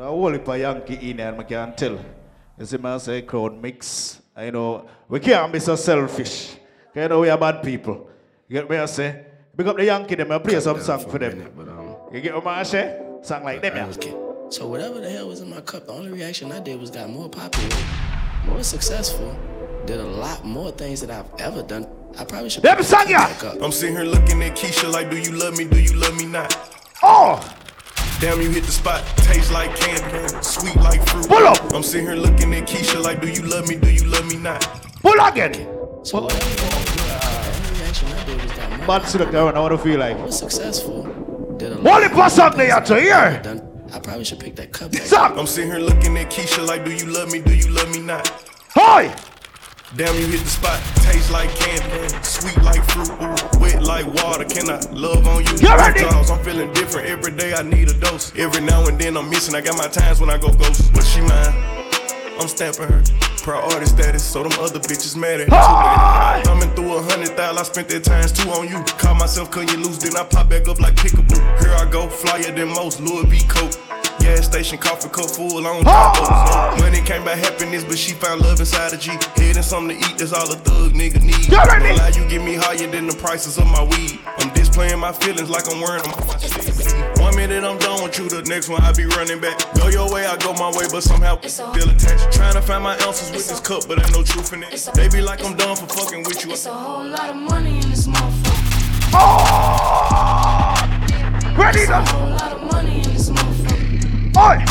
The whole heap of Yankee in there, I can tell. You see, man, say crowd mix. I know, we can't be so selfish. 'Cause You know, we are bad people. You get me, I say? Pick up the Yankee, them, I play some song for them. But, um, You get what I say? Song like them, yeah. So whatever the hell was in my cup, the only reaction I did was got more popular, more successful, did a lot more things that I've ever done. I probably should. Them song, yeah. back up. I'm sitting here looking at Keisha like, do you love me? Do you love me not? Oh! Damn, you hit the spot. Taste like candy, sweet like fruit. Pull up. I'm sitting here looking at Keisha like, do you love me? Do you love me not? Pull again! So whatever the hell was, uh, the only reaction I did was got more Bad select, I want to feel like. was successful, did a What lot if I song things they are to I've hear? I probably should pick that cup back. up. Song! I'm sitting here looking at Keisha like, do you love me? Do you love me not? Hi! Damn, you hit the spot. Taste like candy, sweet like fruit, wet like water. Can I love on you? You ready? I'm feeling different every day. I need a dose. Every now and then I'm missing. I got my times when I go ghost, but she mine. I'm stamping her. Artist status, so them other bitches mad at her. Coming through a hundred thousand, I spent that times two on you. Caught myself cutting you loose, then I pop back up like pickaboo. Here I go, flyer than most, Louis V. Coke. Gas station, coffee cup full on top of Money came by happiness, but she found love inside a G. Head and something to eat, that's all a thug nigga need. You ready? Don't lie, you get me higher than the prices of my weed. I'm displaying my feelings like I'm wearing them on my sleeve. One minute I'm done with you, the next one I be running back. Go your way, I go my way, but somehow still attached. Trying to find my ounces with this cup, but ain't no truth in it. They be like I'm done for fucking with you. It's a whole lot of money in this motherfucker. Ready It's Oi!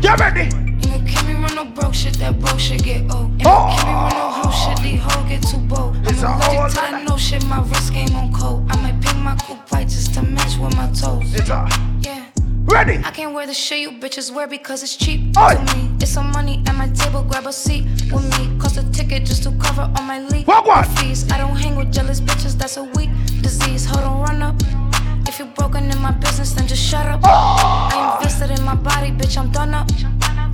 Get ready! No can't me run no broke shit, that broke shit get old. No Oh. can't me run no hoe shit, these hoes get too bold. It's a I'm whole allergic to that no shit, my wrist game on cold. I might pick my coupe white just to match with my toes. It's a... Yeah. Ready! I can't wear the shit you bitches wear because it's cheap Oi. to me. It's some money at my table, grab a seat with me. Cost a ticket just to cover all my legal What, what? fees. I don't hang with jealous bitches, that's a weak disease. Hold on, run up. If you broken in my business, then just shut up. I invested in my body, bitch, I'm done up.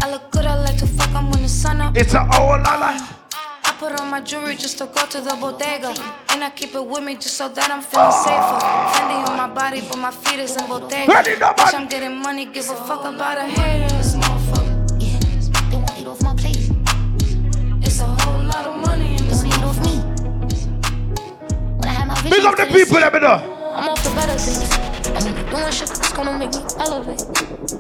I look good, I like to fuck, I'm when the sun up. It's a whole lot of... I put on my jewelry just to go to the bodega. And I keep it with me just so that I'm feeling safer. Fendi on my body, but my feet is in bodega. Ready, no, Bitch. I'm getting money, give a fuck about a hater. This motherfucker. Yeah, they want eat off my plate. It's a whole lot of money in They this want eat off me. When I had my Big up the people, let me know. I'm off the better things. I'm doing shit that's gonna make me elevate.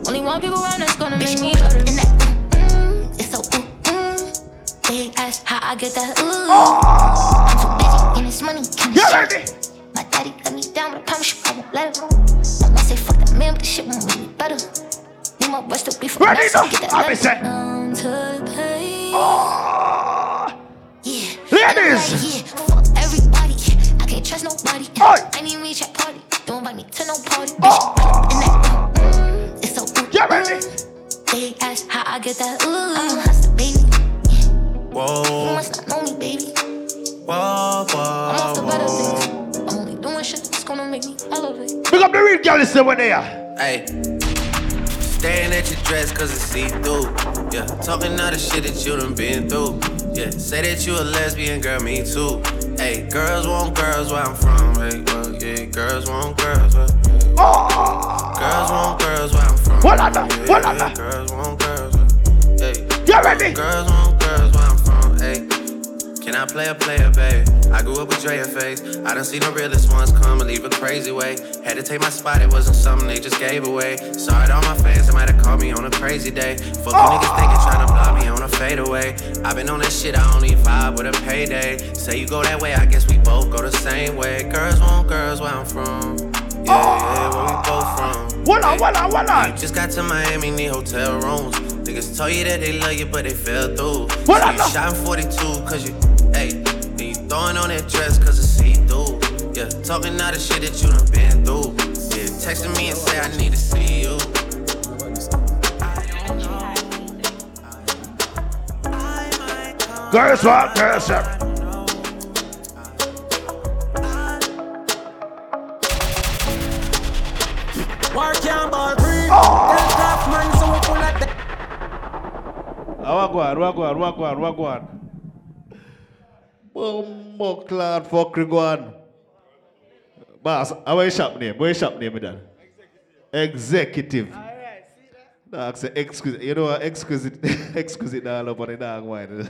Only one people around that's gonna make me better. And that, mm, it's so ooh, mm. They ask how I get that ooh. I'm too busy and it's money. Can share. ready! My daddy let me down, but I promise you I won't let him. I might say fuck that man, but this shit won't make me better. Need my rest to be for Ready so get that I be say- Down to pain. Oh! Yeah. Ladies! Like, yeah, trust nobody. Oi. I need me chat party. Don't invite me to no party. Bitch, Oh. and that, mm, it's so ooh, Get ready! They ask how I get that ooh. I'm a hustler, baby. Whoa. You Whoa, must not know me, baby. whoa, whoa, I'm off the whoa, better things. I'm only doing shit that's gonna make me elevate. Pick up the real girl, listen when they are. Hey, staring at your dress cause it's see through. Yeah, talking all the shit that you done been through. Yeah, say that you a lesbian, girl, me too. Hey, girls want girls where I'm from. Hey, well, yeah, girls want girls where. Girls want girls where I'm from. What Yeah, yeah, Girls want girls. Hey, Get ready! girls want girls Can I play a player, babe? I grew up with Drea face. I done seen the realest ones come and leave a crazy way. Had to take my spot, it wasn't something they just gave away. Sorry to all my fans, they might have called me on a crazy day. Fuck you niggas thinking trying to block me on a fadeaway. i been on that shit, I only vibe with a payday. Say you go that way, I guess we both go the same way. Girls want girls where I'm from. Yeah, yeah, where we both from. What on, what hold on, hold on. Just got to Miami, need hotel rooms. Niggas told you that they love you, but they fell through. What so I you shot in 42, cause you, hey, then you throwing on that dress, cause it's see through. Yeah, talking all the shit that you done been through. Yeah, texting me and say I need to see you. Girls want girls, sir. War can't ball free. Oh. Tell tough man, so we pull at the ah, Wagwan, wagwan, wagwan, wagwan. Bumbo cloud fucking one. Boss, how your shop name? Where your shop name, Dan? Executive. Dog say exquisite. You know what exquisite exquisite dog up on the dog wine.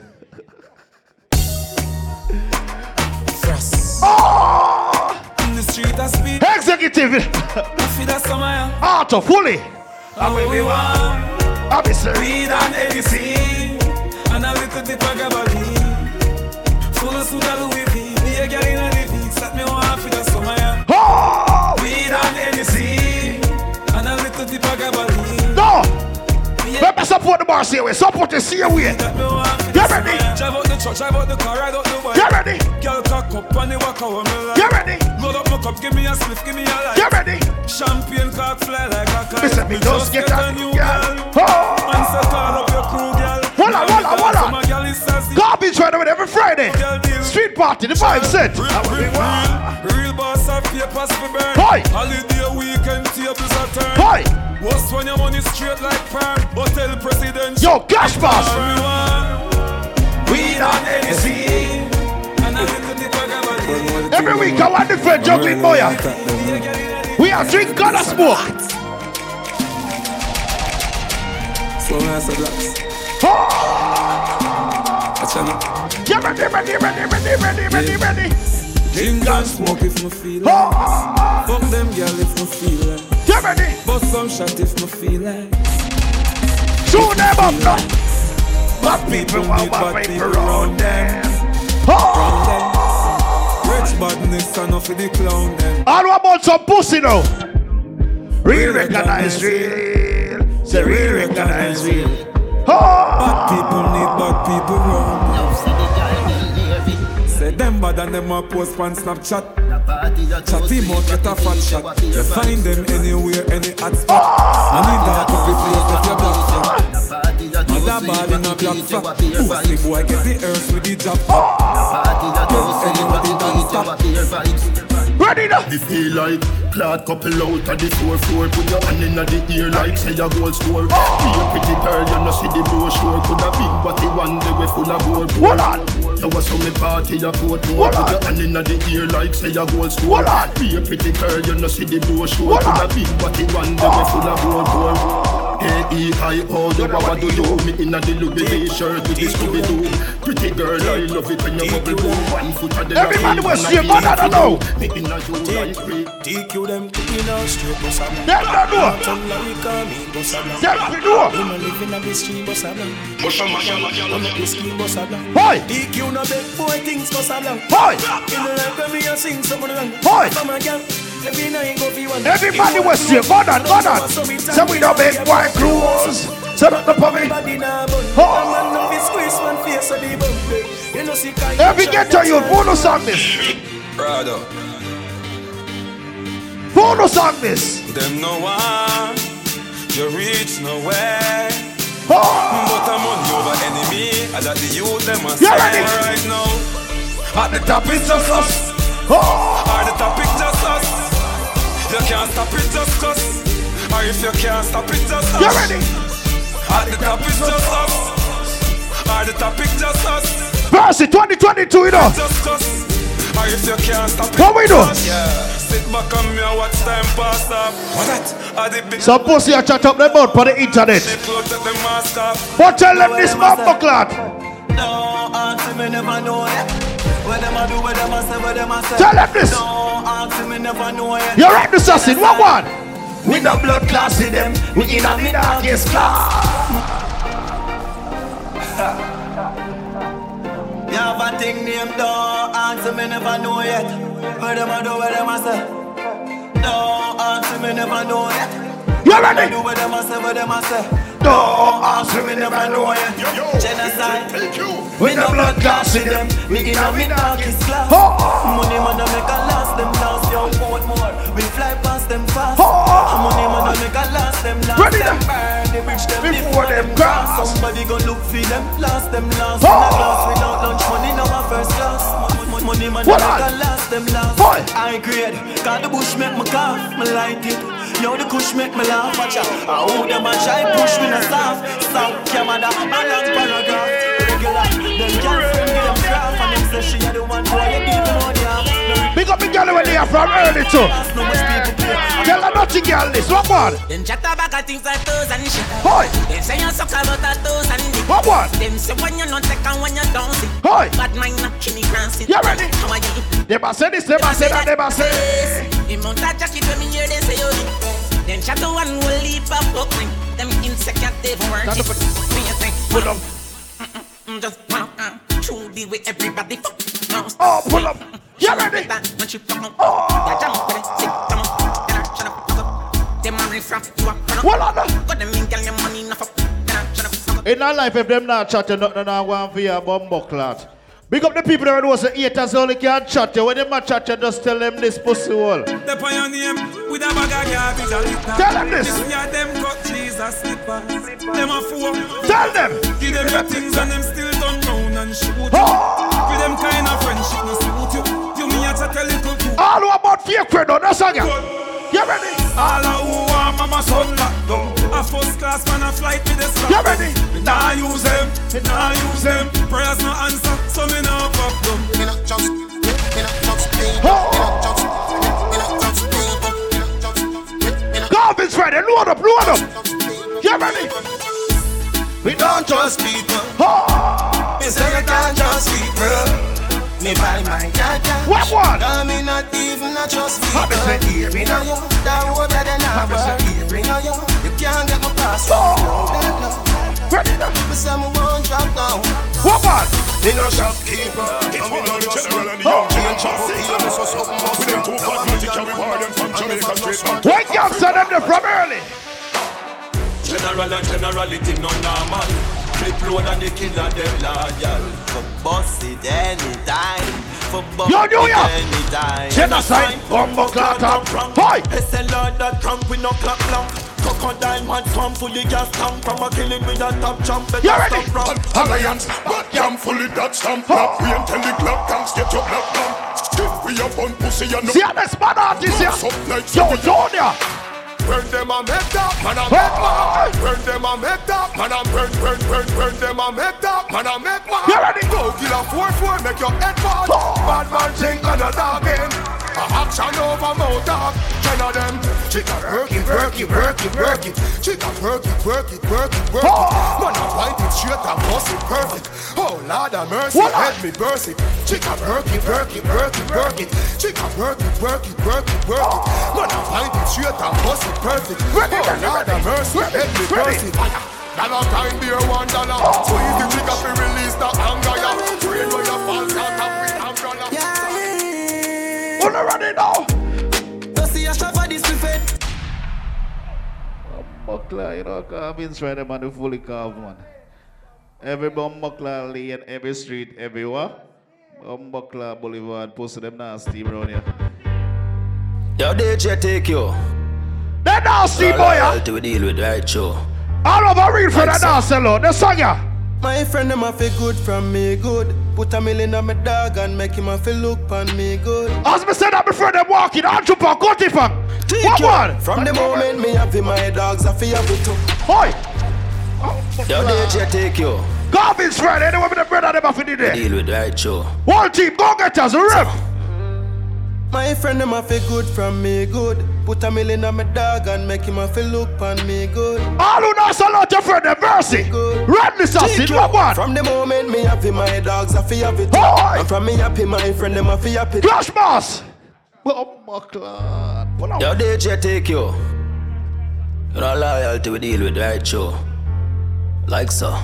In the street I speak. Executive I feel that summer. yeah. Fully. And when we want Obviously. weed and ABC and a little bit of. Sugar Louis V. Be a girl in a the me want feel that summer. yeah. Oh! Weed and and a little bit of gabardine. No! Let me support the boss here. Support the see way. That me want You that ready? Drive out the truck, drive out the car, ride out the bike. You ready? Girl cock up on the walk over me like. You ready? Load up my cup, give me a spliff, give me a light. You ready? Champagne cock fly like a kite. Listen, me just get a new party, the vibe set. Real, real, real, real boss of papers for burn. Hoy. Holiday weekend tables are turn. Hoy! Worst when your money straight like perm. Hotel president. Yo, cash boss. Weed and anything. And a little bit of gabardine. Every week I want different juggling boy. We are drink God of smoke. So nice a glass. Oh! Out. You ready, ready, ready, ready, ready, ready, ready. Drink and smoke if me feel like. Oh! Fuck them girl if me feel like. You ready? Bust some shot if me feel like. Show them up now. Bad people want bad people around around them. them. Oh! Rich badness off for the clown them. All about some pussy now. Real recognize real. Say real recognize real. Oh! Bad people need bad people around. Say them bad and them a post on Snapchat. Chatty mouth get a fat shot. You find them anywhere, any hot spot. Ah! And in that public place that you black fat. Mother ball in a black flat. Pussy boy get the earth with the job. Anybody dance stop. Ready now? The feel like clad couple out of the four floor Put your hand in the ear like say a gold store ah. Be a pretty girl, you know see the brochure Could a big body one day we full of board Hold on. You was some party a court more on. Put your hand in the ear like say a gold store Hold on. Be a pretty girl, you know see the brochure Could a on. big body one day we full of board A-E-I-O, you what do you Me in a the Louis shirt with the Scooby-Doo Pretty girl, I love it when you bubble boom One foot of the Everybody was I man, I don't know. Me in a you like me TCue them cooking out straight bus a blank. Them don't know. Tell Larry call me bus a blank. Them we know. Him a live in a big street bus a blank. Run up the scheme bus a blank. Hoy! TCue no beg boy things bus a blank. Hoy! In the life when me a sing some of the wrong. Hoy! From a girl, every night go fi one. Everybody was here, modern, modern. Say we don't make white clothes. Set up the puppy. Body na bun. Ho! A man no fi squeeze one face of the bum. You know see kind Every ghetto youth, bonus on this. Brother, Bonus on this. them no one. You reach nowhere. Oh! But I'm on over enemy. I got the youth them You ready? right now. At the top is just us. Oh! At the top is just us. You can't stop it just us. Or if you can't stop it just us. You ready? At the top is just us. At the top is just us. Percy 2022, you know. Just us. Or if you can't stop it. What we do? Yeah. Sit back on me and watch time pass up. What that? Are the Some pussy a chat up them out for the internet. They close at the mask off. But tell them this mumbo clad. No, auntie me never know yet. What them a do, what them a say, what them a say. Tell them this. No, auntie me never know. You're right, this assassin. What one? We no blood class in them. We in a the darkest class. You have a thing named Dog, answer me never know yet. What them a do, what them a say. No, answer me never know yet. You ready? do, what them a say, what them a say. No, Answer me never know yet. Genocide. We no blood class in them. We in a me darkest class. Oh. Money man a make a last them last young boat more. We fly past them fast. Oh. Money man a make a last them last Ready them burn the bridge them Before them cross. Somebody go look for them last them last. In a class without lunch money now a first class. Mon- Money man a make a last them last. I grade. Got the bush make me cough. Me light it. Yo the kush make me laugh. Watch out. I hold them and try push me no soft. Soft camera. A long paragraph. Regular. Them girlfriend get them craft and them say she a the one boy you didn't know they have. Big up the girl when they are from early too. Tell her nothing, girl. This what one? Them chat about things like toes and shit. Hoy. Them say you suck about a toes and dick. What one? Them say when you not take and when you don't see. Hoy. Bad mind not Kimmy Grancy. You ready? How are you? They must say this, they must say that, they must say. The mount a jacket when me hear them say you Them chat to one will leave a buckling. Them insecure they for work. Stand up. Me a say, Pull up. mm, just wanna uh, be with everybody. Fuck. No. Oh, pull up. You ready? When she come up, yeah, jump up with it, sit, come up, then I shut up, fuck up. Them a riff raff, you a run up. Well, on the- Got them in, girl, your money enough up, then I up, up. In our life, if them not chat, you nothing not going for your bumbo clot. Big up the people that know say haters only can chat you. When them a chat you, just tell them this pussy. Step on your with a bag of garbage and. Tell them this. This year them cut cheese and slippers. Them a four. Tell them. Give them your things and them still turn round and shoot you. Oh. With them kind of friendship no suit you. You me a chat a little too. All about fake friend on the song. Ya. You ready? All a who want mama son locked down. A first class man a flight with the slap. You ready? Me nah use them, me nah use them. Prayers no answer, so me nah fuck them. Me not just, me not just people. Me not just, me not just people. Me not just, me not Garvin's ready. Load up, load up. You ready? We don't trust people. Oh. Me say you can't trust people. Me buy my jaja. What one? Cause me not even a trust How me say? people. Hearing on you, that would better How not me say? work. Hearing you, you can't get my password. Oh. That love. Ready now. Me say me won't drop down. What one? Me no shopkeeper. It's one of the general and the young change shopkeeper. With them two fat man, carry war them from Jamaica straight back. When youngster them there from early. General and generality no normal. Flip load and the killer them loyal. For boss it anytime. For bump Yo, New York. anytime. Genocide. Bumbo clot up. Hoy. SLR that crank with no clap blank. Crocodile man swam fully gas tank from a killing with a top jump. You ready? Alliance, but jam fully that stamp. Rap, we and tell the club gangs get your blood down. If we up on pussy and See how the smart artist here? Yo, Junior. Burn them and make that, man Hey. make man. Burn them and make that, man and burn, burn, burn, burn them and make that, man and make man. Go kill a four four, make your head bad. Bad man think and a dog in. A action over mouth dog. Ten of them. Chica work it, work it, work it, work it. Chica work it, work it, work it, work it. Man I wipe it straight and bust it perfect. Oh Lord have mercy, What? head me burst it. Chica work it, work it, work it, work it. Chica work it, work it, work it, work it. Man I wipe it straight and bust it perfect. Oh Lord have mercy, head me burst it. Dollar time beer one dollar. So if the trigger fi release the anger, ya. Train where you fall of umbrella. Who not ready now? You see a shot for this buffet. Buckler, you know, Garvin's right there, man, who fully carved, man. Every Buckler lane, every street, everywhere. Buckler Boulevard, post them nasty around here. Yo, DJ take you. They nasty boy, yeah. to deal with right show. All over real for the dance Lord. The song, yeah. My friend them a feel good from me good. Put a million on my dog and make him a feel look on me good. As me said that before them walking, Andrew Park, go to Park. Take What you. one? From the moment me happy my dogs I feel it too. Hoy. Yo, DJ take you. Garvin's right, anyone with the brother, them off in the day. Deal with right show. One team, go get us, a rip. My friend them a feel good from me good. Put a million on my dog and make him a feel look on me good. All who know so lot of friend, them mercy. Good. Run this Take acid, you. what one? From the moment me happy my dogs I feel it too. And from me happy my friend them a feel happy too. Clash boss. Oh, my God. Pull out. Yo, DJ take you. You know loyalty we deal with right show. Like so.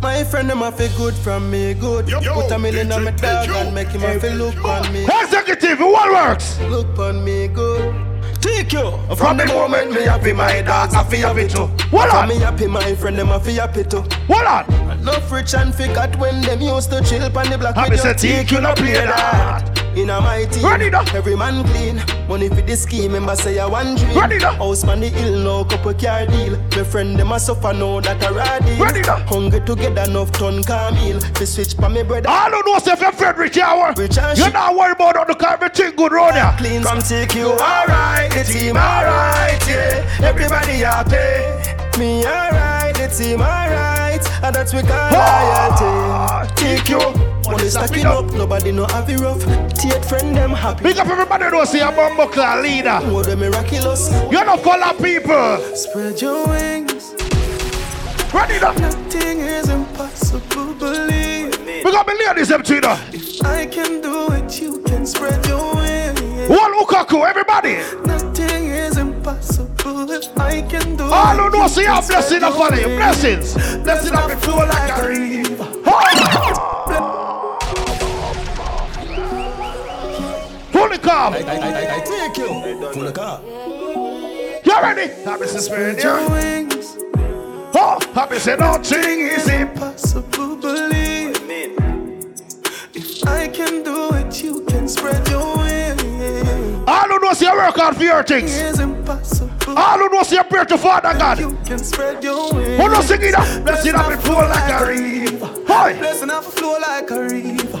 My friend them a feel good from me good. Yo, yo, Put a million on my DJ, dog yo. and make him a feel look on me. Executive, what works? Look on me good. Take you. From the moment me happy my dogs I feel happy too. What From on? me happy my friend them a feel happy too. Hold on. Enough rich and figure when them used to chill on the block I with say your take you no play that. In a my team, every man clean. Money for the scheme, member say I one dream. House man the ill no couple car deal. My friend them a suffer know that a raw deal. Ready now. Hungry to get enough ton Camille. Fi switch pa me brother. All who know if you're Frederick Hour, Rich and you're not worried about all the car, everything good round here. Clean come take you alright, the team alright, yeah. Everybody happy. Me alright, the team alright, and that's we call loyalty. Take you. Money stacking up, nobody know have it rough. Tate friend them happy. Big up everybody who see a bumbo clan leader. More them miraculous. You're not color people. Spread your wings. Ready now. Nothing is impossible, believe me. We got me ladies them too now. I can do it, you can spread your wings. One Lukaku, everybody. Nothing is impossible if I can do All it. who know see a blessing your Blessings. Blessing up and flow like a river. Pull the car. I, I, I, I take you. Pull the car. You ready? Happy to spirit Spread your wings. Oh, happy say nothing is impossible. Impossible, believe. If I can do it, you can spread your wings. All who know see a work hard for your things. It's impossible. All who know see a prayer to Father God. You can spread your wings. Who know sing it up? Blessing up and flow like a river. Hi. Blessing off a flow like a river.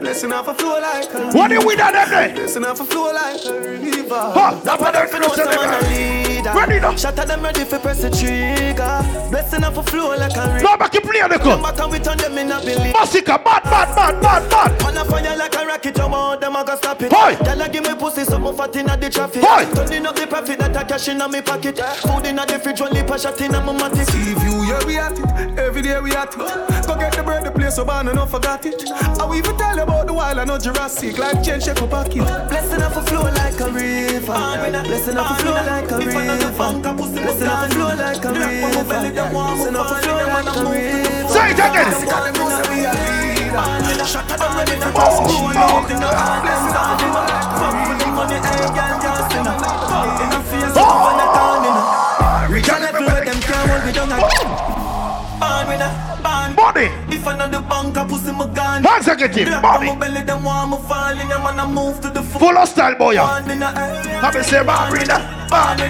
Blessing off a flow like a river. What do we done that day? Blessing off a flow like a river. Huh, that's what I'm know finna say, some man a nigga. leader. Ready now. Shot at them ready for press the trigger. Blessing off a flow like a river. No back in play the Come cup. back and we turn them in a belief. Massacre, bad, bad, bad, bad, bad. On a fire like a rocket, you want them, I got stop it. Hoy. Y'all give me pussy, something fat in the traffic. Hoy. Turning up the profit that I cash in my pocket. Food in the fridge, only pass shot in my matic. See view, yeah, we at it. Every day we at it. Go get the bread, the place so bad, and not forgot it. I will even tell you about the wild, I know Jurassic. Like change, shake up pocket. Blessing off a flow like a river. Blessing off a flow like a river. Blessing off a flow like a river. Blessing off a flow like a river. Say it again. Shut up, ready for this cool out in the heart. Blessing off a flow like a river. Money, ain't girl, just in a In a face, up on the town, in a Reach a level where them can't hold me down. Born with a. Body. If I know the bank, I pussy my gun. Executive, on my belly, them want me fall in. I'm on a move to the floor. Full of style, boy. in a say, Marina. Born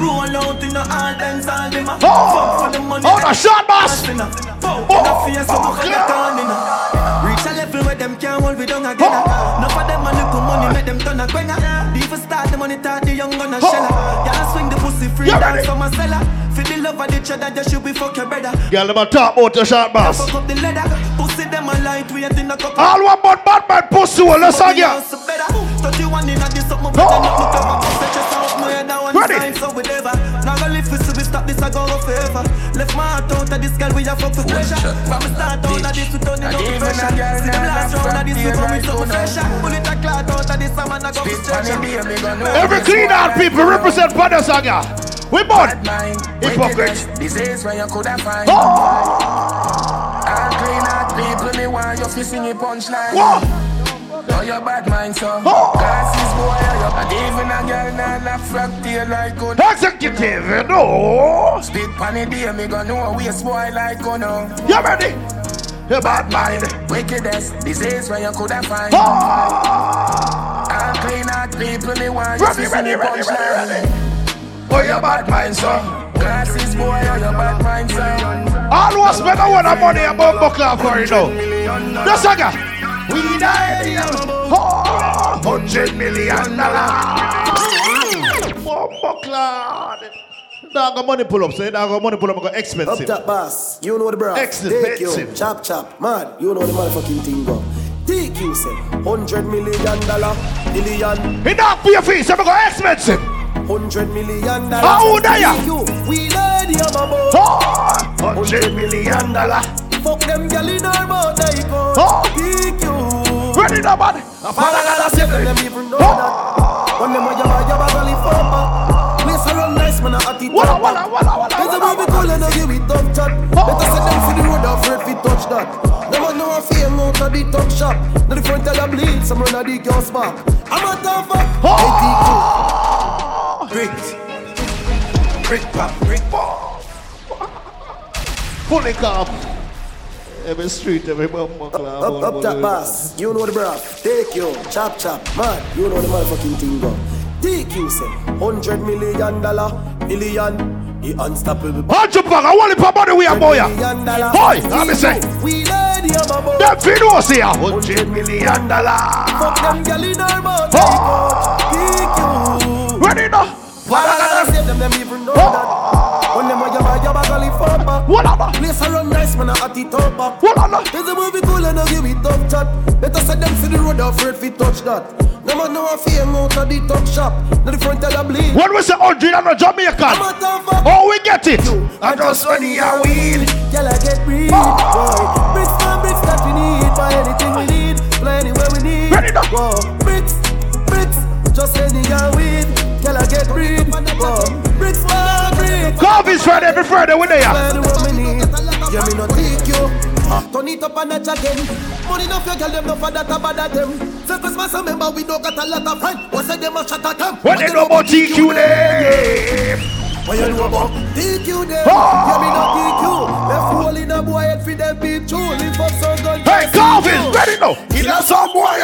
Roll out in all dance, all them Oh. The money Oh, the shot, boss. In a in a face, so much of the town in a Reach a level where them can't hold me down again. Enough of them a little money, make them turn a quenga The even start the money, talk the young gun a sheller Y'all swing the pussy free, You dance from a cellar For the love of the cheddar, just should be fuck your brother. Girl, them a talk about the shot, boss. Fuck up the leather, pussy them a lightweight in a cup All one but bad man pussy, well, let's hang ya. You one in a this up, my brother not look up Set yourself, my head one Ready? time, so we never this, I go off forever Left my heart out of this girl, we a fuck for pleasure From the start out of this, we turn it up to pressure See them last round of this, we come with something fresher Bullet a clot out of this, I'm a go for stretcher Every clean out people represent Father Saga. We born. Hypocrite. Disease where you coulda find. Oh. All clean out people, me want you fi sing a punchline. What? Oh, your bad mind, so. Oh. Glasses, boy, you. And even a girl now laugh frog tail like good. Executive, you know. Spit pan the day, me go know waste boy like no. You ready? You bad mind. Wickedest disease where you coulda find. Oh. All clean out people, me want you Ready, sing ready, a ready, punchline. ready, ready. Oh, you bad mind, son. Glasses, boy, your bad mind, so. All who spend a lot of money about buckler for it now. The saga. We die. Oh, hundred million dollars. More buckler. Dog got money pull up, say dog got money pull up, got Up expensive. top boss, you know the bra. Take you, Expensive. chop chop, mad. You know the motherfucking thing go. Take you say, hundred million dollar, billion. He not for your face, so got expensive. Hundred million dollar. How old are ya? You, we lady of a boy. Oh, hundred million dollar. Fuck them gyal in our mouth, go. Oh. You. Ready now, man. Father God, I say them even know that. When them a yabba yabba gully farmer. Place a run nice, man, a hot it Walla, walla, walla, walla, Cause the walla, way we call and give it tough chat. Better set them for the road, afraid fi touch that. Them a know a fame out of the tuck shop. Now the front of the bleed, some run a the gas back. I'm a tough fuck. Hey, people. Brick. Brick pop, brick pop. Pull it up. Every street, every bum, Up, up that bass, you know the bra. Take you, chop chop, man, you know the motherfucking thing go. Take you say, hundred million dollar, million, the unstoppable. Hundred bag, I want it for money we are boy. Million dollar. Boy, let me say. We lady of a boy. Them videos here. Hundred million dollar. Fuck them gyal in our mouth, Oh. take you. Ready now? Father God, I save them, them even know that. What on Place a run nice, man, I at it up back. What on There's a movie cool and I give it tough chat. Better set them for the road, afraid fi touch that. No man know a fear out of the talk shop. Now the front tell a bleed. When we say 100 and a Jamaican, oh, we get it. I just money a weed. Girl, I get breed. Ah. Boy, bricks and bricks that we need. Buy anything we need. Play anywhere we need. Ready now. Whoa, bricks, bricks. Just any a weed. Girl, I get breed. Whoa, bricks. Cawvinz Friday every Friday when they Play are. anywhere we need. Yeah, me no take you. Turn it up notch again. Money enough, you girl them no for that bother them. Say Christmas, remember we don't got a lot of friends. What say them a shot at them? What they know about TCue there? What you know about? Ah! Yeah, me no TCue. Left hole in a boy them. Lift up some gun. Hey, Coffee's ready now. He does some boy.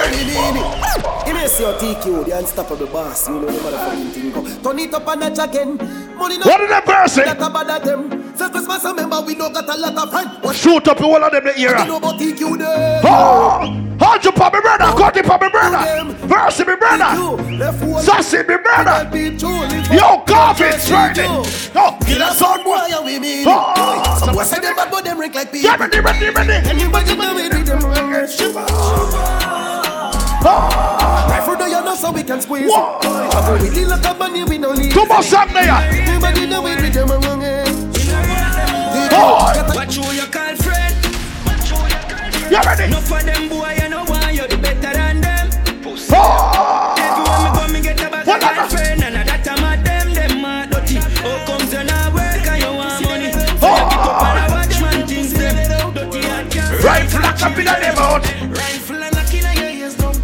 He may see your TCue, the unstoppable boss. You know the motherfucking thing go. Turn it up and notch again. Money no. What did that person? That a bother them. Christmas, remember we don't got a lot of friends. Shoot up all of them the you era. know about TCue there? Oh, hold you for me brother, cut it for me brother. Verse me brother. Sassy me brother. Yo, Coffee, Friday. Yo, Kill a son boy, we. Oh. Some boy say them bad, but them rank like people. Yeah, ready, ready, ready. Anybody know we with them rank shiver. Rifle down, you know, so we can squeeze. Whoa. Go with the lock up money, we no leave. Too much something there. Anybody know we with them rank Oh, Watch who you call. You ready? No for them boy, you know why you the better than them. Oh, Everywhere me go, me get a bag What of the- girlfriend, and a that I'm them, them a dirty. How comes you not work and you want money? So you pick up and a watch man things them dirty and can't. Rifle lock up in the mouth. Rifle and knock in your ears down.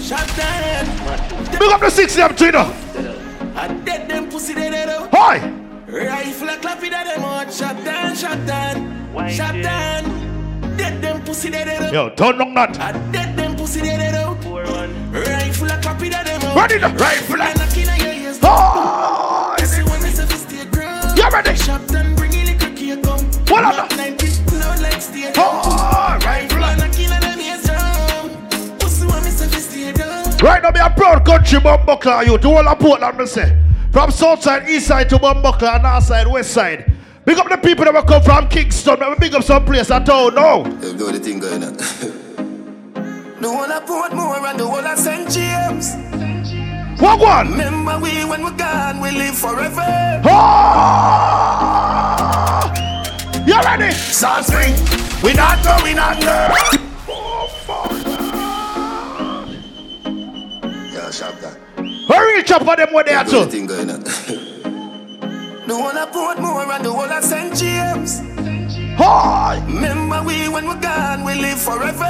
Shot down. Big up the six them now. I dead them pussy they dead. Hi. Rifle a clap it at them out. Shot down, shot down, shot down. Dead them pussy they dead out. Yo, turn on that. I dead them pussy they dead out. Rifle a clap it at them out. Ready now. Rifle. And knock in your ears. Oh, Pussy when it's a stay ground. you ready? Shot down, bring in the cookie come. What on Not that? like it, loud like stay. Oh, Rifle a knock in them ears down. Pussy when it's a stay down. Right now, me a proud country Bumbuckler you. To all of Portland, me say. From south side, east side to Bumbuckler, north side, west side. Big up the people that will come from Kingston. Me big up some place at all now. You know the thing going on. The one I put more and the one I St. James. What one? Remember we when we're gone, we live forever. Oh! You ready? South Spring, we not going oh, under. Yeah, sharp that. Hurry up for them where they are You know the too. Thing going on. The I put more and the one I St. James. Hi! Remember we when we're gone, we live forever.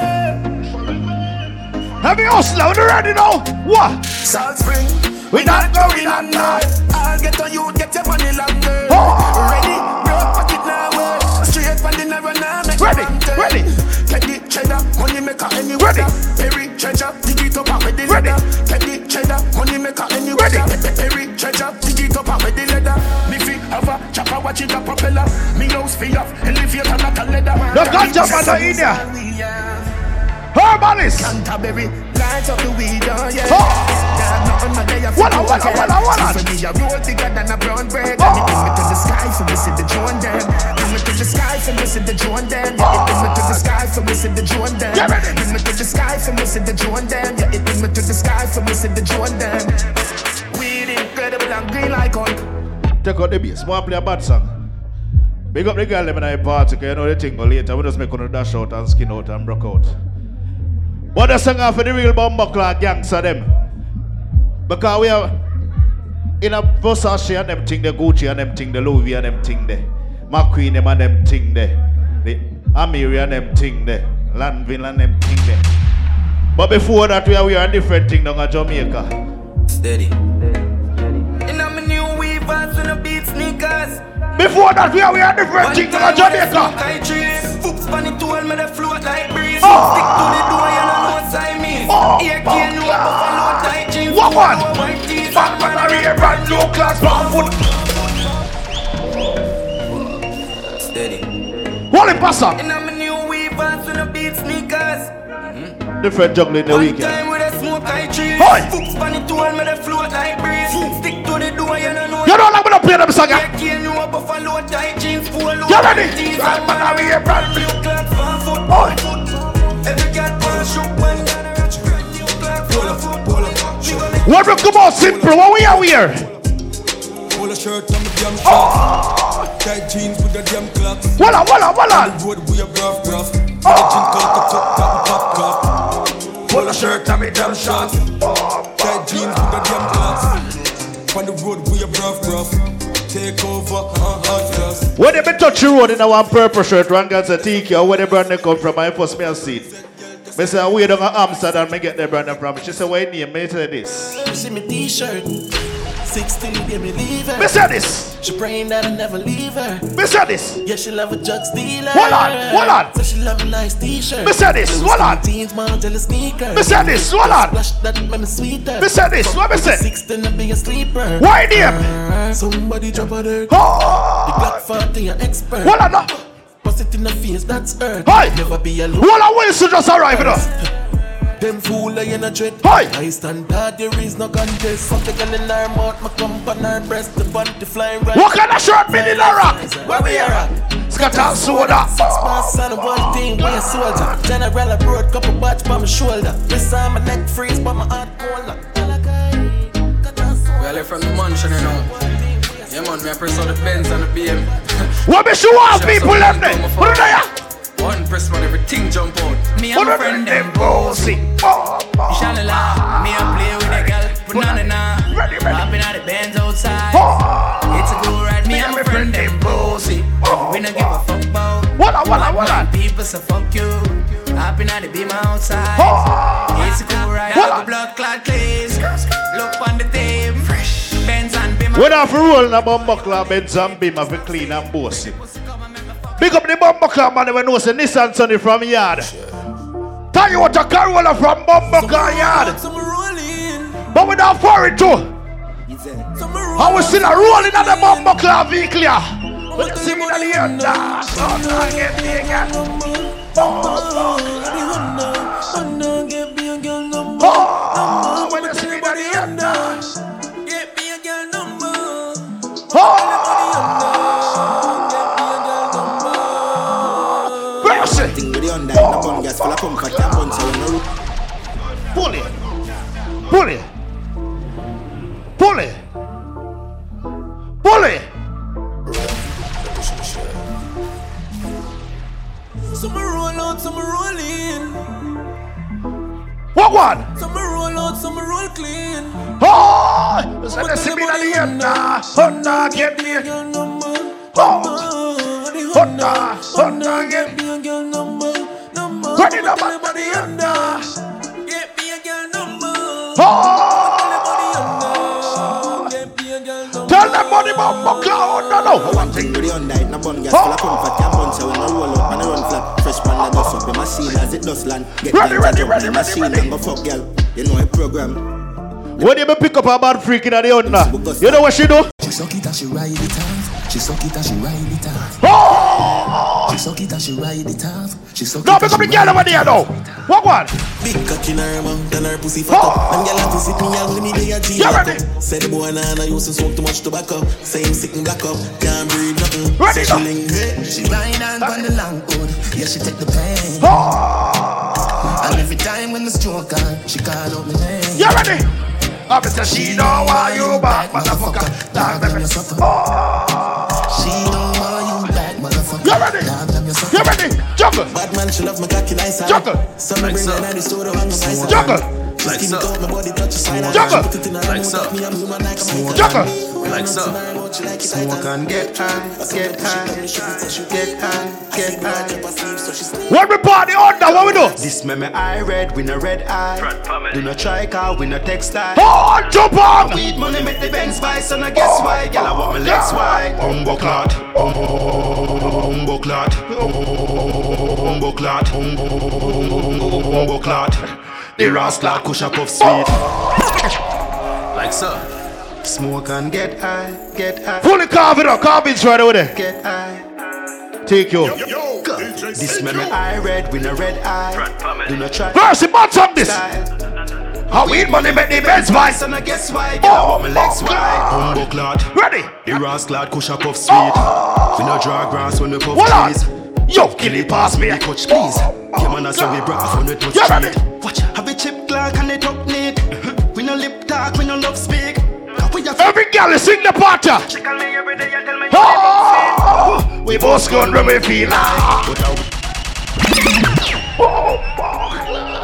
Have you hustler? You ready now? What? South Spring, We not going under. I'll get on you, get your money longer. Oh. Ready, broke pocket now. Eh. Straight from the narrow now, make Ready, ready. Get the cheddar, money maker any Ready. weather. Perry treasure, dig it up and with the Ready. leather. Get the cheddar, money maker any Ready. weather. Perry treasure, dig it up and with the leather. Have a chopper, watch it a propeller. Me house fi off, elevator not a leather. The ganja man are in there. Herbalist. Canterbury, light up the weed, oh yeah. Oh. Nah, nothing but they are Walla, walla, walla, walla. For me, a roll bigger than a brown bread. Oh. Bring me to the sky for me see the drone them. Bring me to the sky for me see the drone them. Yeah, it bring me to the sky for me see the drone them. Bring me to the sky for me see the drone them. Yeah, it bring me to the sky for me see the drone them. Weed incredible and green like Hulk. Take out the bass. More play a bad song. Big up the girl them in the party, cause you know the thing go later. We just make on dash out and skin out and broke out. But the song for the real Bumbuckler gangster them. Because we are in a Versace and them thing, the Gucci and them thing, the Louis and them thing there. McQueen them and them thing there. The Amiri and them thing there. Landville and them thing there. But before that, we are, we are a different thing down Jamaica. Steady. In Before that, we are, we are a different thing down in Jamaica. Foops pan it told me they float like breeze. Oh. Stick to the door, you know no Siamese. Oh. Here can no buffalo tight jeans. What ah, one? Bad man are here, brand new class, pound foot. Steady. Holy pastor. In a me new weavers and a beat sneakers. Hmm? Different juggling the One weekend. Time with a smoke I tree. Oi. Fuck pan it all, me the float like breeze. Stick to the door, you don't know. You don't like me to play them song, yeah? Yeah, can't know buffalo tight jeans, polo. You ready? tees, Right, and man, I'm here, brand new clock, four foot, Oi. foot. Every cat wanna shoot one, brand new clock, four foot. What we come on, simple? What we are here? Polo shirt on the damn ah! shorts. Tight jeans with the damn clocks. Hold on, hold on, hold on. On the road we a rough, rough. Ah! Legend top. Polo shirt on me damn shorts. Tight jeans with the damn clocks. On the road we a rough, rough. Take over, uh, just. When they been touch the road in a one purple shirt, one guy say TK, or where the brand they come from, I first me a see it. Me say, we don't go Amsterdam, me get the brand from. She say, why name me say this? You see me t-shirt. 16, give me leave her. Say this. She praying that I never leave her. Say this. Yeah, she love a drug dealer. Hold on, hold on. So she love a nice t-shirt. Say this, hold on. Tell sneakers. Me say this, hold on. Splash that make me sweeter. Say this, what me say? 16 to be a sleeper. Why name? Uh, somebody drop a dirt. Oh. The Glock 40 an expert. Hold on, no. Bust it in the face, that's earth. Hi. Never be a Hold on, Wilson just arrived, you know. Them fool I in a dread. Hi. I stand that there is no contest. Something girl in her mouth, my cum on her breast, the body flying right. What kind of shirt me in a rock? Where we are at? Scat and soda. Six months on one thing, we a soldier. General abroad, couple batch by my shoulder. This time my neck freeze, but my heart cold. Well, from the mansion, you know. Yeah, man, me I press on the Benz and the BM. What me show off people them there? What are they? One press man, everything jump out. Me and my friend them bossy. Shine la, me and play with that girl, put on the nah. Hopping out the bands outside. It's a good ride, me and my friend them bossy. Oh, we don't give a fuck about. Oh. What on, what what on? People say fuck you. Hopping out the beam outside. It's a cool ride, What blood clot clays. Look on the tape, fresh. Benz and beam. When I for roll in a bumper Benz and beam, I fi clean and bossy. Big up the bumper club, man, when know say Nissan Sunny from yard. Tell you what a Corolla from bumper club yard. But we not for it too. I was still a rolling at the bumper club vehicle. you see me the air, dance, oh, I get me again. Oh, when you see me the air, dance. Mercy. Pull it. Pull it. Pull it. Some roll out, some roll in. What one? Some roll out, some roll clean. Oh, so they see me in the air, dance. Honda, get me. Oh, Honda, Honda, get me. Back by the under. Oh, tell them money about my cloud, no, no. One thing with the under, no bun gas full of comfort, can't bun so no roll up and no run flat. Fresh pan la dust up, the machine as it does land. Get Ready, down, ready, jump ready, in ready, machine ready. and go fuck girl. You know a program. When you be pick up a bad freak in the under, you know what she do? She suck it and she ride it off. She suck it and she ride it off. Oh! She suck it and she ride it off. She suck No, it pick and up she the girl over there now. What one? Big cock in her mouth and her pussy fat up. Them gyal have to sit me and me they a G You lock ready? up. Say the boy nah nah used to smoke too much tobacco. Say him sick and black up, can't breathe nothing. Ready Say she now. link hey. She ride on on the long hood. Yeah, she take the pain. Oh! And every time when the stroke on, she call out my name. You ready? Officer, she know why you back, motherfucker. Dog, let me Oh! You ready? You ready? Juggle. Bad man, she love my cocky nice. Juggle. So me bring her the store go nice. Juggle. Like so. Juggle. Like so. I'm Juggle. Like so. Smoke and get high, get high, get high, get high. When we party under, what we do? This me me eye red, we no red eye. Do not try car, we no textile. Oh, jump on! Weed money make the Benz buy, so now guess oh. why? Girl, I want my legs wide. Humbo clot, humbo clot, humbo clot, humbo clot. The rascal kush oh. up of sweet. Like so. Smoke and get high, get high, Fully carve it up. Carve it right over there. get high. Take you. This man me eye red, we no red eye. Do not try Mercy, match up this. style. How weed money make the best vice. And I guess why, girl, I want my oh, legs oh, wide. Humbo clad. Ready. The Ross clad, kush up puff sweet. We no draw grass when we puff Hold on. trees. Yo, kill it past me. The coach, please. Oh, yeah, man, that's how we brought from the touch You ready? Watch, have a chip clock and it up neat. We no lip talk, we no love speak. We have Every girl is sing the part. She call me every day and tell me Oh, we both gone when we feel like.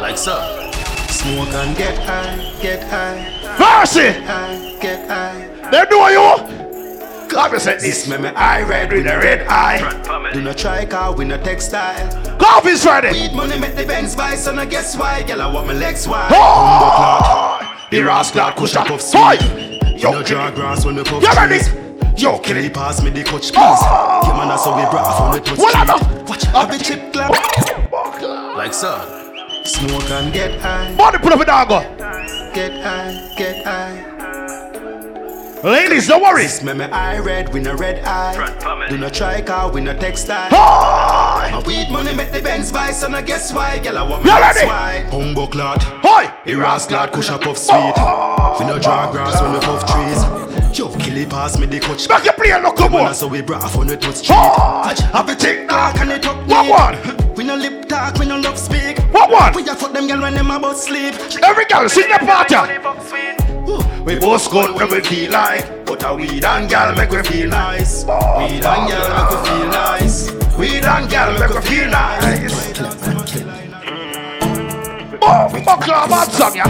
Like so. Smoke and get high, get high. Mercy. High, get high. They know you. God, me say This this. me me I red with a red eye. Do not try car, we no textile. Cawvinz Friday. Weed money make the Benz vice, and I guess why, girl, I want my legs wide. Oh, the Ross Clark Push push up up. off Hi. sweet. Yo, You no draw grass when we puff You ready? Yo, Kill kill it it. pass me the coach, please. Yeah, man, that's how we brought from the touch What I street. Watch, have a chip clap. Like so. Smoke and get high, Body put up a dog. Oh. get high, get high. Ladies, don't worry. This me me eye red, we no red eye. Do not try car, we no textile. Hi. My weed money make the Benz vice, and I guess why, girl, I want You my legs ready? wide. Humbo clad. Hi. The Ross clad, kush up puff sweet. We no draw grass when we puff trees. Yo, kill it pass me the coach. Back your play, look come Man, on. that's we brought from the touch street. Hi. Have a tick talk and it up What neat. one? We no lip talk, we no love speak. What one? We a fuck them girl when them about sleep. Every girl sing the part. We both good when we feel like. But a weed and girl make we feel nice. Weed and girl make we feel nice. Weed and girl make we feel nice. Mm. Oh, fuck your bad song, yeah.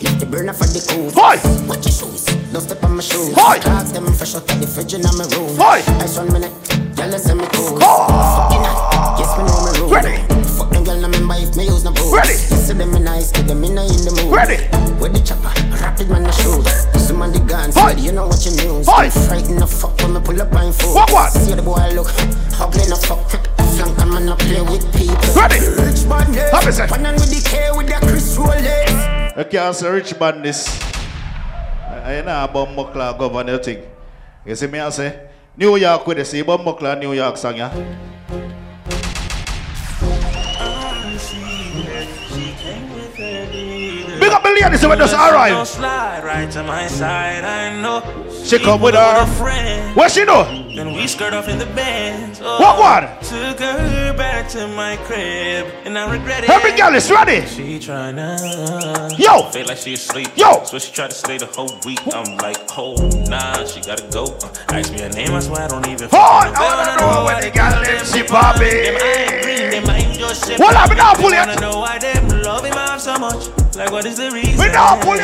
Lift the burner for the cool. Hi. Watch your shoes. Don't step on my shoes. Hi. Clocks them fresh out of the fridge in my room. Hi. Ice one minute. Girl, send me cool. Oh. Yes, me know me room. Ready. Me use no boots. Ready. Yes, them in nice, get them in in the mood. Ready. With the chopper, rapid man the shoes. Some on the guns, Hi. ready, you know what you news. Hi. I'm frightened of fuck when me pull up on foot. What one? See the boy look, ugly no fuck. Flank and man, I play with people. Ready. Rich man, yeah. Happy say. Pan with the K with the Chris Rolex. You can't say rich badness. I know about Mokla govern your thing. You see me I say, New York with the see about Mokla New York song, yeah? The ladies who just arrived. slide right to my side, I know. She come with her friend. What she do? Then we skirt off in the bands. Oh, What one? Took her back to my crib, and I regret it. Every girl is ready. She tryna Yo. feel like she asleep. Yo. so she tried to stay the whole week. I'm like, oh nah, she gotta go. Uh, ask me her name, I swear I don't even. Oh, I wanna know where the girl live, she poppin'. Them ain't green, them ain't your shit. What we now pull They it. wanna know why them love him so much. Like what is the reason? We now pull it.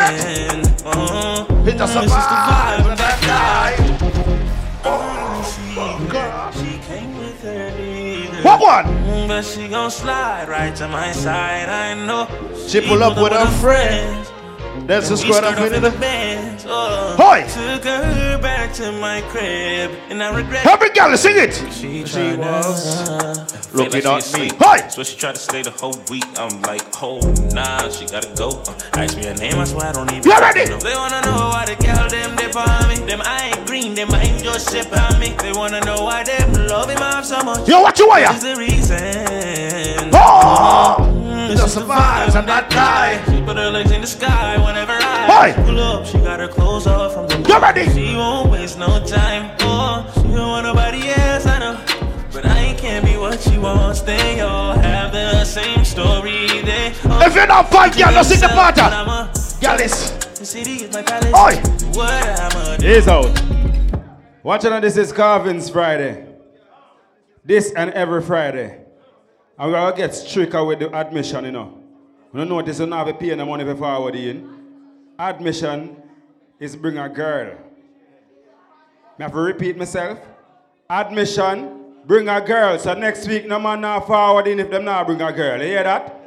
Uh-huh. Just a It's just vibe of that guy. She came with her nigga. What one? But she gon' slide right to my side, I know. She pull up with her friends. That's the And we squad skirt of off in the the bands. Oh, Hoy. Took her back to my crib, and I regret Every girl sing it. She, She was looking feel like at she me. asleep. Hi. So she tried to stay the whole week. I'm like, oh nah, she gotta go. Uh, ask me her name, I swear I don't even. You ready? know. They wanna know why the girl them dip on me. Them I ain't green, them I ain't just ship on me. They wanna know why them love him off so much. Yo, what you want, What is the reason? Oh! Just it's the vibes and that guy. She put her legs in the sky whenever I Hi. pull up. She got her clothes off from the You ready? She won't waste no time. Oh, she don't want nobody else, I know. But I can't be what she wants. They all have the same story. They all If you're not five, girl, don't sing the part. But I'm a- The city is my palace. Oi. What I'm a He's out. Watch out, this is Cawvinz Friday. This and every Friday. And we're gonna get stricter with the admission, you know. You don't notice you don't have to pay the money for forward in. Admission is bring a girl. I have to repeat myself. Admission, bring a girl. So next week, no man not forward in if them not bring a girl. You hear that?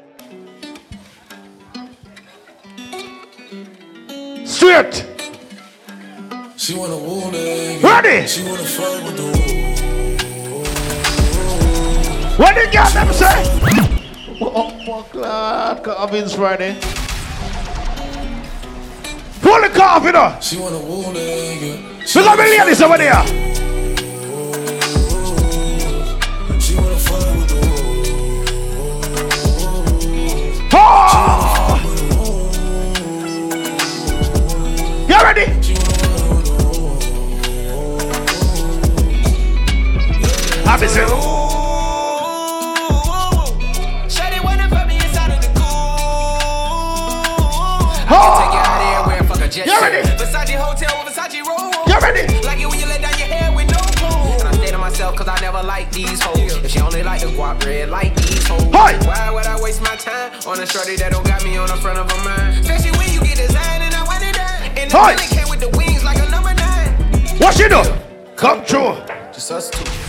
Straight. She wanna woo nigga. Ready. She wanna fight with the what did you get them say? Oh, fuck, lad. Cawvinz Friday. Pull the coffee, up. She want a woo nigga. Look at me, ladies over there. She want to fuck with the woo. Oh! You ready? I'll You ready? Like it when you let down your hair with no comb. And I stay to myself cause I never like these hoes. If she only like the guap red, like these hoes. Hi. Why would I waste my time on a shorty that don't got me on the front of a mind? Especially when you get designed and I want it done. And the feeling came with the wings like a number nine. What she do? Come true. Just us two.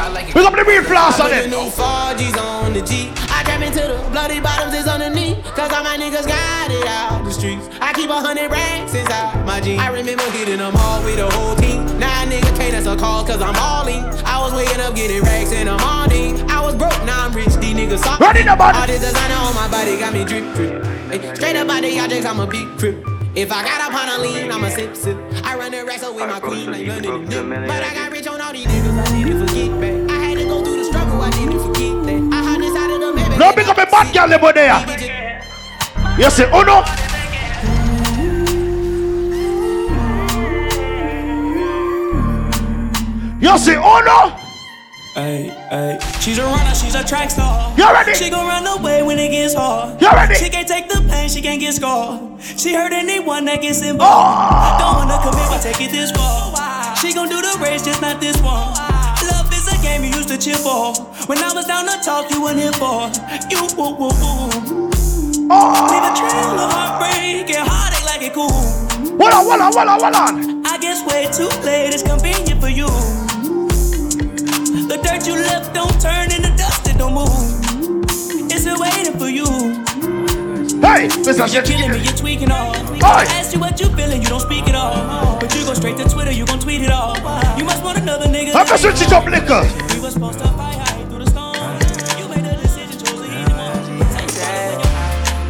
I like it. Pick up the real floss on it. New 4G's on the G. I jam into the bloody bottoms is underneath. Cause all my niggas got it out the streets. I keep a hundred racks inside my jeans. I remember getting them all with the whole team. Now a nigga can't answer call cause I'm all in. I was waking up getting racks in the morning. I was broke, now I'm rich. These niggas soft. Ready now, bud. All this designer on my body got me drip, drip. Ay, straight up out the objects, I'm a big crip. If I got up on a lean, I'm a sip, sip. I run the racks up with my queen like London. But I got rich on all these niggas, I to forget back. I had to go through the struggle, I need to forget that. I of. No pick up a bad girl over there. You say, oh no. You say, oh no. Ay, ay. She's a runner, she's a track star. You ready? She gon' run away when it gets hard. You ready? She can't take the pain, she can't get scarred. She hurt anyone that gets involved. Oh! Don't wanna commit, but take it this far. She gon' do the race, just not this one. Love is a game you used to cheer for. When I was down to talk, you weren't here for. You woo woo woo. Oh! Leave a trail of heartbreak and heartache like it cool. Hold on, hold on, hold on, hold on. I guess way too late is convenient for you. You left don't turn into dust, it don't move. It's still waiting for you. Hey, Mr. You're killing me, you're tweaking all. Hey. I asked you what you feeling, you don't speak it all. But you go straight to Twitter, you gon' tweet it all. You must want another nigga. I'm just switching up liquor. We were supposed to fight high through the storm. You made a decision, chose the easy one. Take that.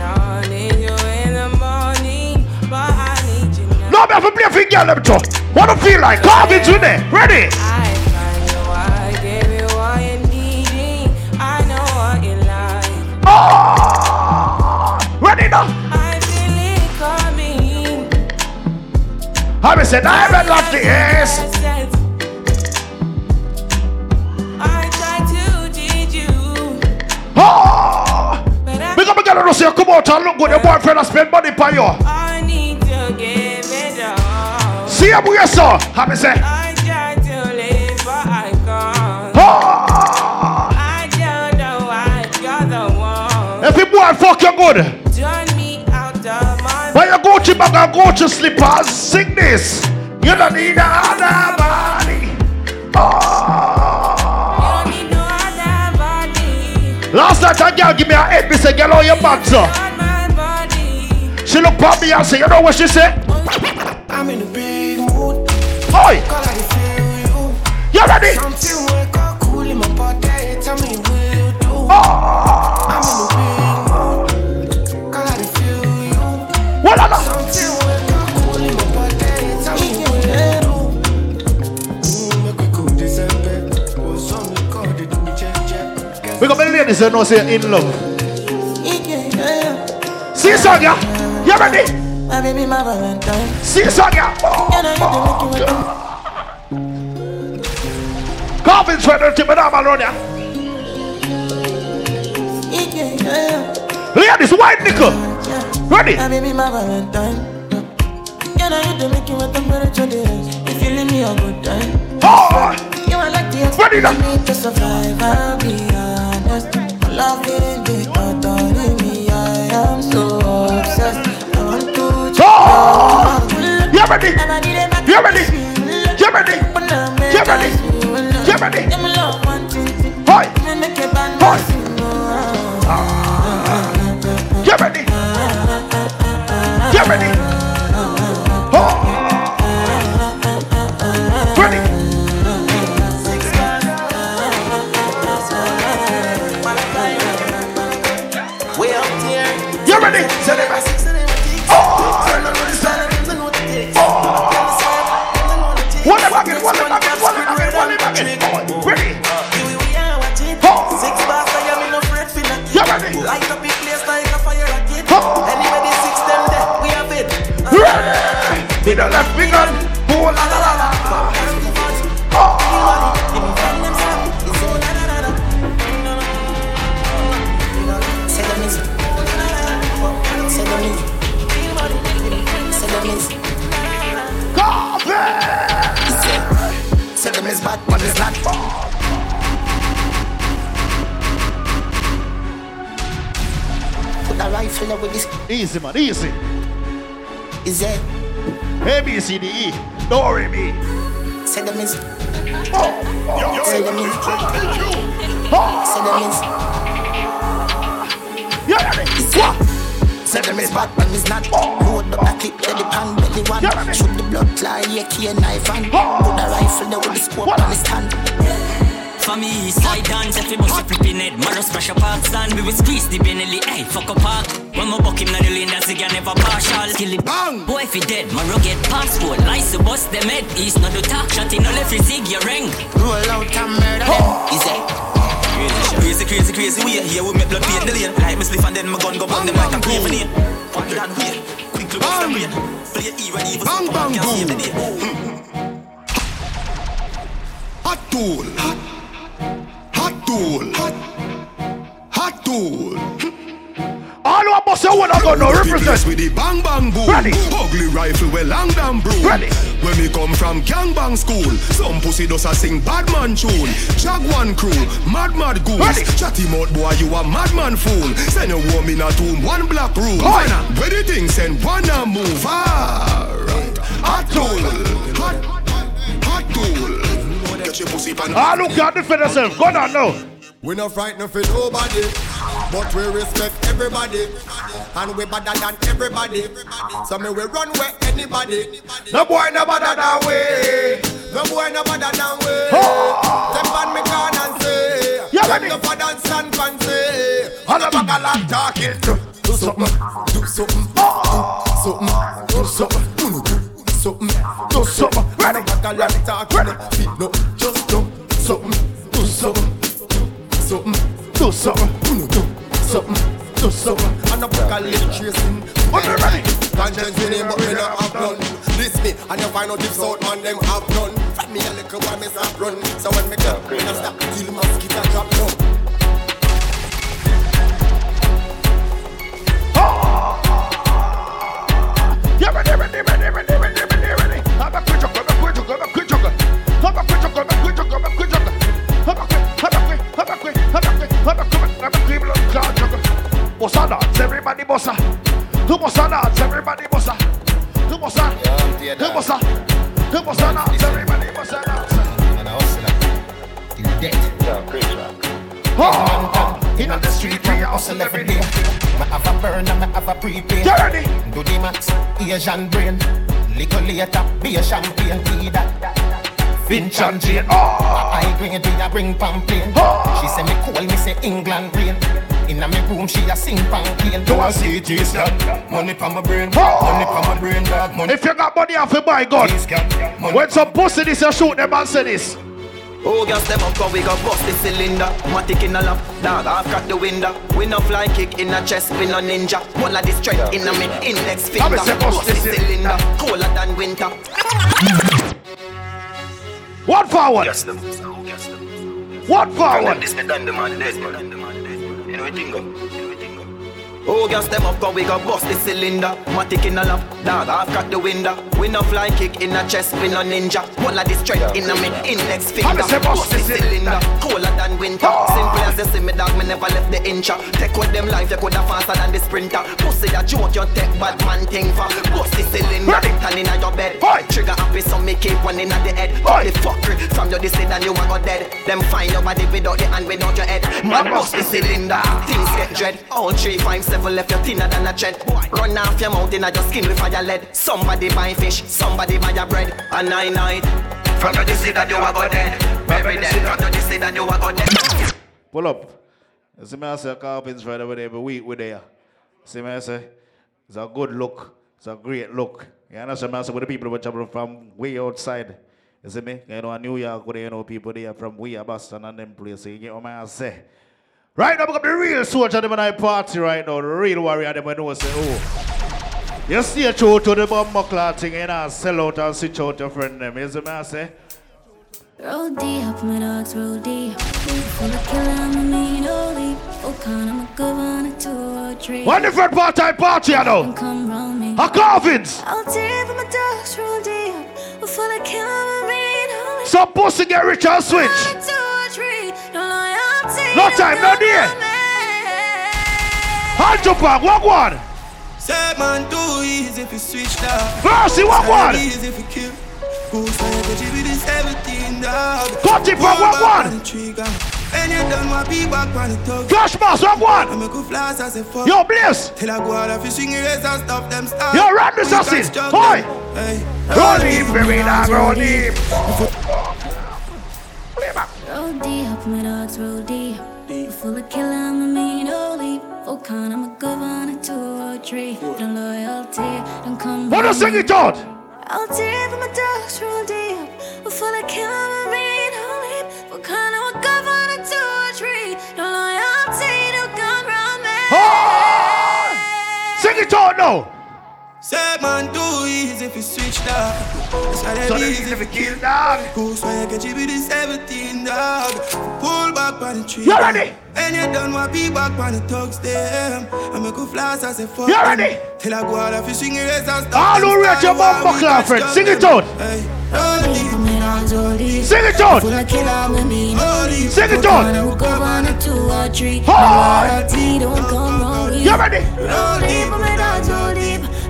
I need you in the morning, but I need you now. No, me have to play for girl them too. What do you feel like? Carve it today. Ready? I Oh! Ready now? I feel it coming. I be said, I haven't lost the ass. I try to teach you. Oh! Because I'm gonna say, come out and look good. Your boyfriend has spent money for you. I need to give it all. See him with your son. I be If you boy fuck you good. Turn me out of my When you go to bag and go to slippers, sing this. You don't need another body. Oh. Ah. You don't need no other body. Last night a girl give me a head, me say, girl, how your back, sir? She look at me and say, you know what she say? I'm in a big mood. Oi! Cause I feel you. You ready? Something wake up cool in my body. Tell me will you do? Oh. We got many ladies that know say in love. See song, yeah? You ready? My baby, my Valentine. See yeah? You know alone, yeah? Yeah, yeah. Ladies, white nickel. Ready? Baby, my Valentine. Know you do make you what temperature is. If you leave me a good time. Oh. You are like the Ready now? me to survive. I'll be honest. My love getting big, but don't me. I am so obsessed. I want to. Oh. You ready? You ready? You ready? You ready? You ready? Hi. Hi. You ready? You ready? Oh. See the left wing on. Oh, la la la la. Them is bad, but it's not far. Put with this. Easy, man, easy. Is it? A, B, C, D, E. Don't worry me. Say them is. Oh, Say them is. Say them is. Yeah, Say them is bad, man is not. Load up a clip, let the pan belly one. Shoot the blood fly, yeah, key and knife and put a rifle there with the scope on the stand. For me, side dance, if you bust a flipping head, Maros pressure park stand, we will squeeze the Benelli, hey, fuck a park. When my buck him na the lane, that's again never partial. Kill it, bang. Boy, if he dead, Maro get passport, license bust them head, east not the talk, shot in all every zig, your ring. Roll out and murder them. Is it? Crazy, crazy, crazy, we here we make blood paint the lane. Like me spliff and then my gun go burn them like a crave in here. Fuck it and wait, quick look off the brain. Play E ready for some bang, can't save the. Hmm. Hot tool. Hot tool. Hot tool. All who say what I got no represent. with the bang bang boom. Ready. Ugly rifle with long damn broom. Ready. When me come from gang bang school, some pussy does a sing bad man tune. Jaguan crew, mad mad goons. Ready. Chatty mouth boy, you a madman fool. Send a woman a tomb, one black room. Where the thing send one a move. Alright. Hot tool. Hot, hot tool. Get your pussy pan. Ah, look, you defend yourself. Go on now. We not frightened for nobody, but we respect everybody, and we better than everybody. So me we run where anybody. No boy no better than we. No boy no better than we. Step on me can and say, Them ready. no dance and fancy. All the back a lot talking. Do something, do something, do something, do something, do something, do something. Ready, back a lot talking. Feet no, just do something, do something something, do something, do something, do something. And a book a little tracing. What me ready? Conscience in him, but me not have none. This me, and you find out if South man them have none. From me a little while me stop run. So when me come, me not stop till mosquito drop down. Asian brain. Little later, be a champagne, tea that. Finch ah! and Jane. I grade, we a bring pamphlet. She say me cool, me say England rain. Inna me room, she a sing pamphlet. Do a CT scan. Money pa my brain. Money pa my brain, dog. Money. If you got money off your buy gun, when some pussy this you shoot them and say this. Oh, gas them up, cause we got bust the cylinder. Matic in a lap, dog, I've got the window. We no fly kick in a chest, we no ninja. One of the strength in a me index finger. say bust Bust the the cylinder, colder than winter. One forward. One forward. This me done the man, this man. You know what you think Oh, gas them up, cause we got bust the cylinder. Matic in a lap, dog, I've got the window. We no fly kick in a chest, we no ninja. One of the strength in a me index finger. say bust Bust the cylinder, colder than winter. Ah. Simple as you see me, dog, me never left the incha. Take with them life, you coulda faster than the sprinter. Pussy that joke, you take bad man thing for. Bust the cylinder, turn in your bed. Trigger happy, so me keep one in the head. All the fuckery from your this and you a go dead. Them find your body without the hand, without your head. Man, bust the cylinder, things get dread. All three, five, seven left, you thinner than a tread. Run off your mouth in a your skin with fire lead. Somebody buy fish, somebody buy your bread. A nine night. From your this that you a go dead. Every day, from your this that you a go dead. Pull up. See me I say Cawvinz Friday every day, every week we there. See me I say, it's a good look. It's a great look. You understand me I say with the people who travel from way outside. You see me? You know, New York, you know people there from way Boston and them places. You get what I say? Right now, because the real soldier them and I party right now. The real warrior them I know say, oh. You stay true to the bomb clock thing and I sell out and switch out your friend them. You see me I say? Roll deep, my dogs roll deep. Full of killer, I'm a mean oldie. Oh, Full oh, con, I'm a good one, a two or three. One different part-time party, you know. Come round me. A Cawvinz. Roll deep, my dogs roll deep. Full of killer, I'm a mean oldie. Oh, Some pussy get rich and switch. Two or three, no loyalty. No time, no day. Hold your back, walk one. Say man too easy if you switch that. Mercy, walk one. Easy if you kill. Goose fire, get you with this everything dog. Cut it, Hold walk one. on the trigger. And you done my be back on the tug. Flash mask, walk one. I make a flash as a fuck. Yo, Blaze. Till I go out of fishing erase and stop them start. Yo, run this assassin. Hoy. Hey. Roll deep, baby, now roll deep. Roll deep, my dogs roll deep. You full of killer, I'm a mean old leap. Volcan, I'm a governor to a tree. No loyalty, don't come. Wanna sing it out? I'll deep, my dogs roll deep. You full of killer, I'm a mean old leap. Volcan, I'm a governor to a tree. No loyalty, don't come round me. Sing it out now. Say man too easy if you switch that. It's not So that easy if you kill dog. Goose fire get you with the 17 dog. Pull back on the tree. You ready? And you done what be back on the thugs them. I make a flash as a fuck. You ready? Till I go out of fishing erase and stop. All them who rate your style bumper war, we friend. Sing it them. out. Hey. Roll deep, my dogs roll deep. Sing it out. Full of killer, I'm a mean old leap. Sing it Volcan, out. I'm a governor to a tree. No Hoy. loyalty, don't come wrong with You ready?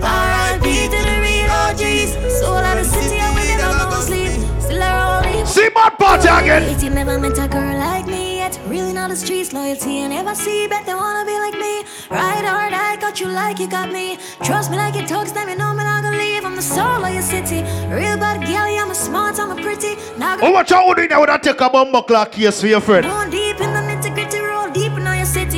Roll deep, my dogs roll deep. R.I.P. to the real OGs. Soul of the city, I will never go sleep. Still roll deep. See my party again. You never met a girl like me yet. Really know the streets, loyalty, I never see. Bet they wanna be like me. Ride hard, I got you like you got me. Trust me like it talks, them you know me not gonna leave. I'm the soul of your city. Real bad girl, yeah, I'm a smart, I'm a pretty. Now How much I would do now when I take a clock case for your friend? Going deep in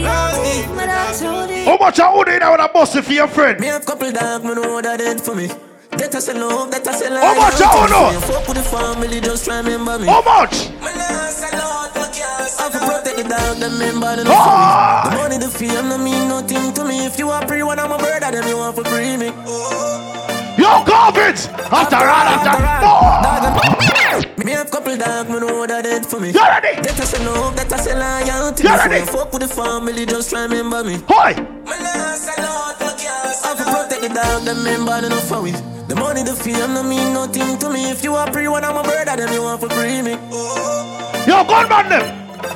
How much I would do now when I bust it for your friend? Me have couple dog, me know that it for me. That I say love, that I say lie. How much I know? Fuck with the family, just remember me. How much? I have to protect the dog, them member, them Ah! for. The money, the fame, no mean nothing to me. If you are pre one, I'm a brother, then you want to free me. Yo, COVID! After all, after all. Me have couple dog, me know that it for me. You ready? That I say love, that I say loyalty. You ready? Fuck with the family, just remember me. Hoy! I have to protect the dog, them member, them for me. The money, the fame, no mean nothing to me. If you are pre one, I'm a brother, then you want to free me. Yo, gunman them!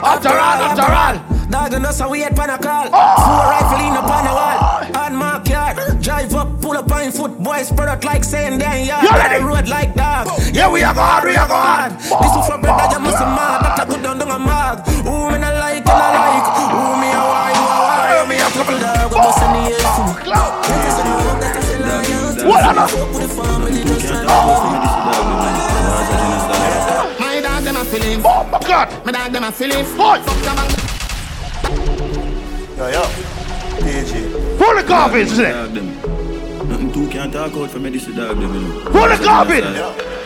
After all, after all. Dog and us, we had pan a call. Four rifle in upon a wall. My yard. Drive up, pull up on foot. Boys spread out like saying damn yard. You ready? Road like dog. Yeah, we are gone, we are gone. This is for brother, you must have mad. That I go down down a mag. Who me not like, and I like. Who me a why, you a why. Me a couple dog, I bust in the air for me. That is a love, that is a loyalty. What a love. Fuck with the family, just try My dog them a feeling. Oh my God! My dog them a feeling. Hoy! Fuck them Yo, yo. PG. Full of garbage, isn't it? Nothing too can talk out for me, this is dog them, you know. Full of garbage!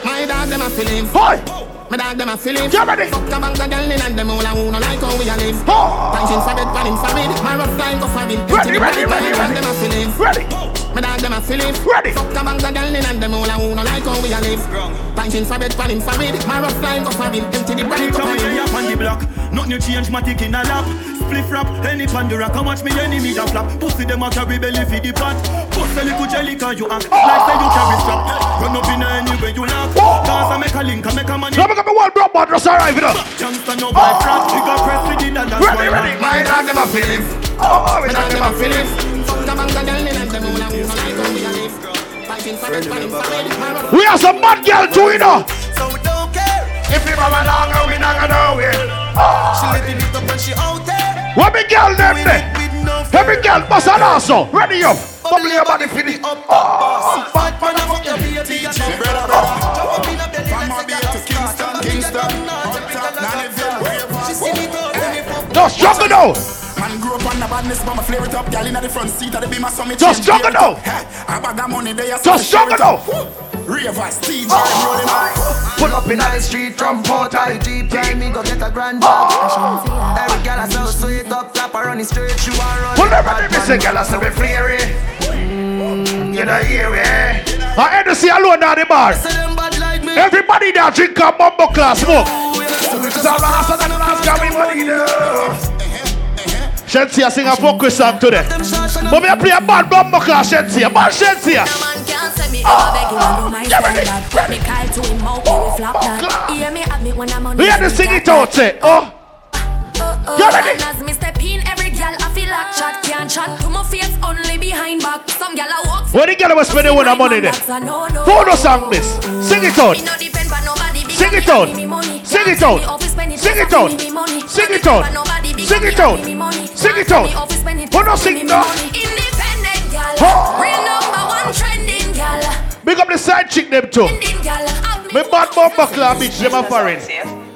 My dog them a feeling. Hoy! My dog them a feeling. You ready? Fuck the bank of girl in and them all a who no like how we a live. Oh! Punching for bed, panning for bed. My rough line go for it. Ready, ready, ready, My dog ready. them a feeling. Ready! My dog them a feeling. Ready! Fuck the bank of girl in and them all a who no like how we a live. Punching for bed, panning for bed. My rough line go for it. Empty the body go for Come here up on the block. Nothing you change, my tick in a lap. Spliff rap, any pandora, come watch me enemy flap. Pussy them a carry belly for the pot. Pussy little jelly cause you act like say you carry strap. Run up in anywhere you. Cause I make a link, I make a money. Let me get me one just arrive it up. Youngster no buy frat, we got press with dollars. Ready, ready, My dog feeling. Oh, My dog them a feeling. Fuck oh, the bank of girl in and them all a who no like how we a live. Punching for bed, panning for bed. My rough We have some bad girl too, you know. So we don't care If along, we not gonna know it. She living it up she out there. What big girl them there? Every girl bust an ass. Ready up. Bubble your body for the Up, up, ah. boss. Man, I fuck your baby. Brother, brother. Jump up in a belly From like to Kingston. Kingston, Jump up in a Uptown, Nannyville, wherever. She see me go, when me fuck. Just struggle now. Man grew up on the badness, but my flare it up. Girl in the front seat of the beam, I me Just struggle now. I bag of money there, so Just me share it struggle up. Ravers, TJ, rolling out. Pull up in the street from Port I Jeep, yeah, me go get a grand dog. Every girl I so sweet up, tap her on the street, she want run. Well, never did me say, girl, I say me flary. Mm, you know, hear me? I had to see alone down the bar. Them bad like me. Everybody there drink a bumbo class smoke. It's a rasta that last me money there. Shensea sing a focus song today. But me a play a bad bumbo class, Shensea. Bad Shensea. Say me ever beg you do my standard. Me call to him out, we flop that. Hear me at me when I'm on We had to sing it out, say. Oh, Oh, oh, You ready? as me step in, every girl a feel like chat, can't chat to my face only behind back. Some gal I walk. Where the girl was spending with her money then? Photo song this. Sing it out. Sing it out. Sing it out. Sing it out. Sing it out. Sing it out. Sing it out. Who no sing no? Independent gal, real number gal. Big up the side chick them too. Me bad bomber club bitch them a foreign.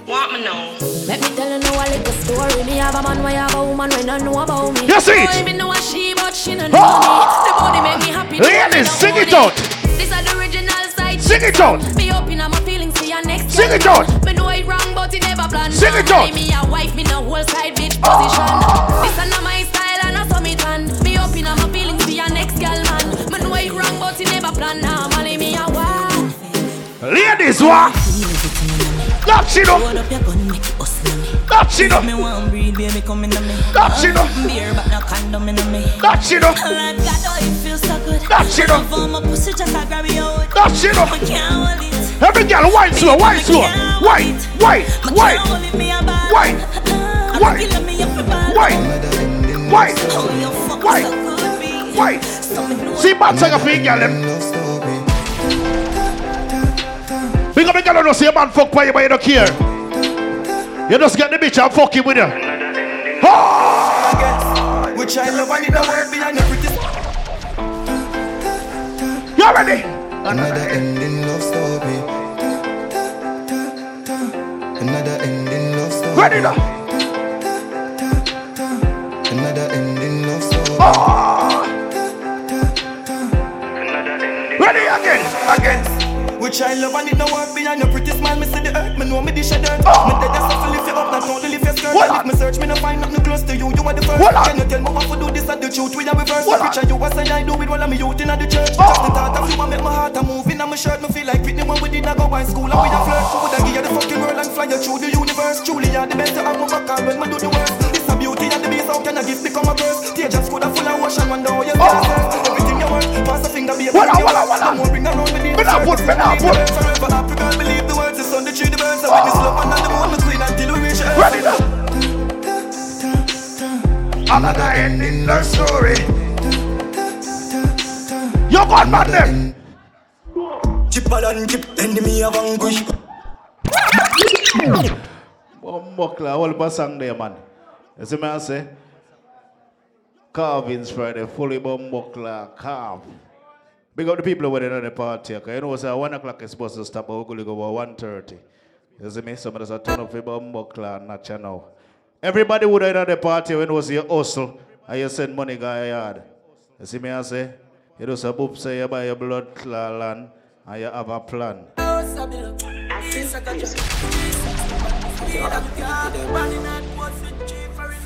Want me know? Let me tell you now a little story. Me have a man, why have a woman when I know about me. You see it? Boy, me know a she, but she no know ah! me. The body make me happy. the Ladies, body no sing it out. This is the original side. Sing chick it out. song. Me open up my feelings for your next. Sing it out. Me know it wrong, but it never plan. Sing it out. Me a wife, me no whole side bitch ah! position. This is not my style and I saw me tan. Me open up my feelings for your next girl, man. Me know it wrong, but it never plan. Ladies, what? That shit up. That in me. That in me. That so good. That you out. That hold it. Every girl, white slow, white slow. White, white, white. White, white, white, white, white, white. See, bad song of girl them. Big up the girl who don't see a man fuck by you, but you don't care. You just get the bitch and fuck him with you. Oh! Which I love and it don't work behind the pretty You ready? Another ending love story. Another ending love story. Ready now. Another ending love story. Ah! Ready again, again. Which I love and it don't work behind your pretty smile. Me see the earth, me know me dish a dirt. Me dead as if lift you up, not only lift your skirt. Hold If me search, me no find nothing close to you. You are the first. On. Can you tell me what to do this at the truth? We are reverse. Hold on. Picture you as I do with all of me youth in the church. Just the thought of you a make my heart a move in my shirt. Me feel like Whitney when we did not go by school and we a flirt. Would I give you the fucking world and fly you through the universe? Truly, you're the best. I'm back on when me do the worst. This a beauty and the beast. How can a gift become a curse? Tears could have full of ocean. Wonder how you yourself. Everything you want, pass a finger, be a Hold on, hold on, on. Bring around with the Me not put, me not put. Forever happy, girl, believe the words. The sun, the tree, the birds. I witness love and the moon, the queen until we reach earth. Ready now. Another ending love story. You got mad them. Chipper than chip, enemy of anguish. Buckler, all of song there, man. You see me I say? Cawvinz Friday, fully bomb buckler, carve. Big up the people over there at the party. Okay? You know, say 1 o'clock is supposed to stop, but we're going to go about 1.30. You see me? Some of us are turn up for bomb buckler, not know. Everybody would have at the party when it was your hustle and you send money guy yard. You see me I say? You do some boop say you buy your blood clot land and you have a plan.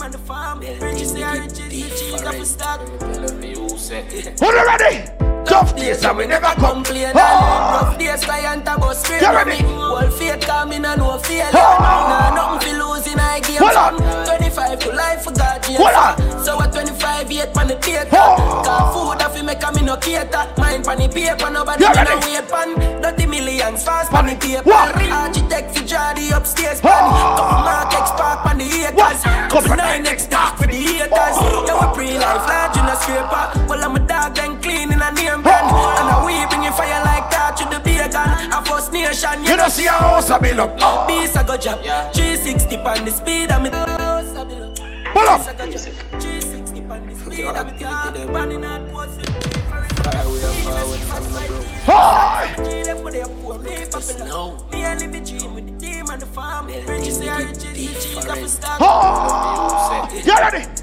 Hoy. Who you ready? Tough days and we never complain. Ah. Rough days, client a go straight You for ready? me. Whole faith come in and no failure. Ah. Nah, nothing fi losing, I game Hold on. 25 to life for God, yeah. Hold on. So at 25, yet pan the theater. Cause food a fi make a me no cater. Mine pan the paper, nobody You no ready? wait pan. Dirty millions fast pan the paper. Architect fi draw upstairs pan. Couple mark X park pan the acres. Couple nine X dark for the haters. Yeah, we pre-life large in a scraper. Well, I'm a dog and clean in a name brand. And now we bringing fire like that to the bacon. A first nation, You don't see a house a build up. Beast I go jump 360 on the speed I'm Pull up. 360 on the speed I'm running out what's Hoy. Me I live a dream with the team and the farm. Riches, they are riches, riches, got to stop. Hoy. You ready?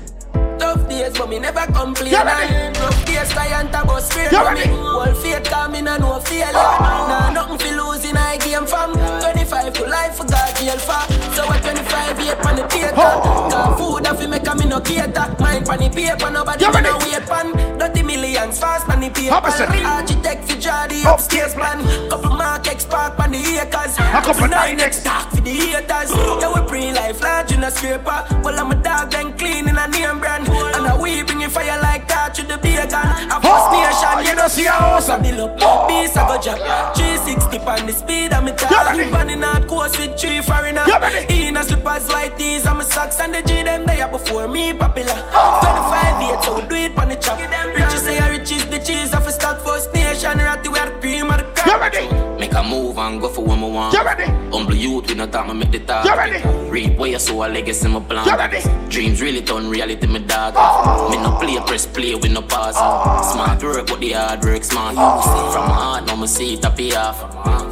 Tough days, but me never complain. You ready? And Rough days, client a straight You for me. Whole faith come in and no failure. Oh. Nah, nothing fi losing, I game from 25 25 to life for God jail for. So at 25 year pan the theater. Cause food have to make a me no cater. Mine pan the paper, nobody ready? no wait pan. Dirty millions fast pan the paper. Opposite. Architect for draw the upstairs plan. Couple mark X park pan the acres. A couple nine X talk for the haters. Yeah we pre life large in a scraper. Well I'm a dog then clean in a name brand. And a we bring you fire like that to the bacon. A oh, first nation, you know see a house of the look. Beast a go drop. 360 pan the speed I'm a talk. Running out course with three foreigner. In a slippers white tees I'm a socks and the G them there before me popular. 25 years so do it on the chop. Riches say a riches the cheese of stock first nation. Ratty we are the cream of the crop. Make a move and go for what me want. You ready? Humble youth, we no talk, me make the talk. You ready? Read where you sow a legacy, my plan. You ready? Dreams really turn reality, me dog. Oh. Me no play, press play, with no pause. Oh. Smart work, but the hard work smart. Oh. From my heart, now me see it a pay off.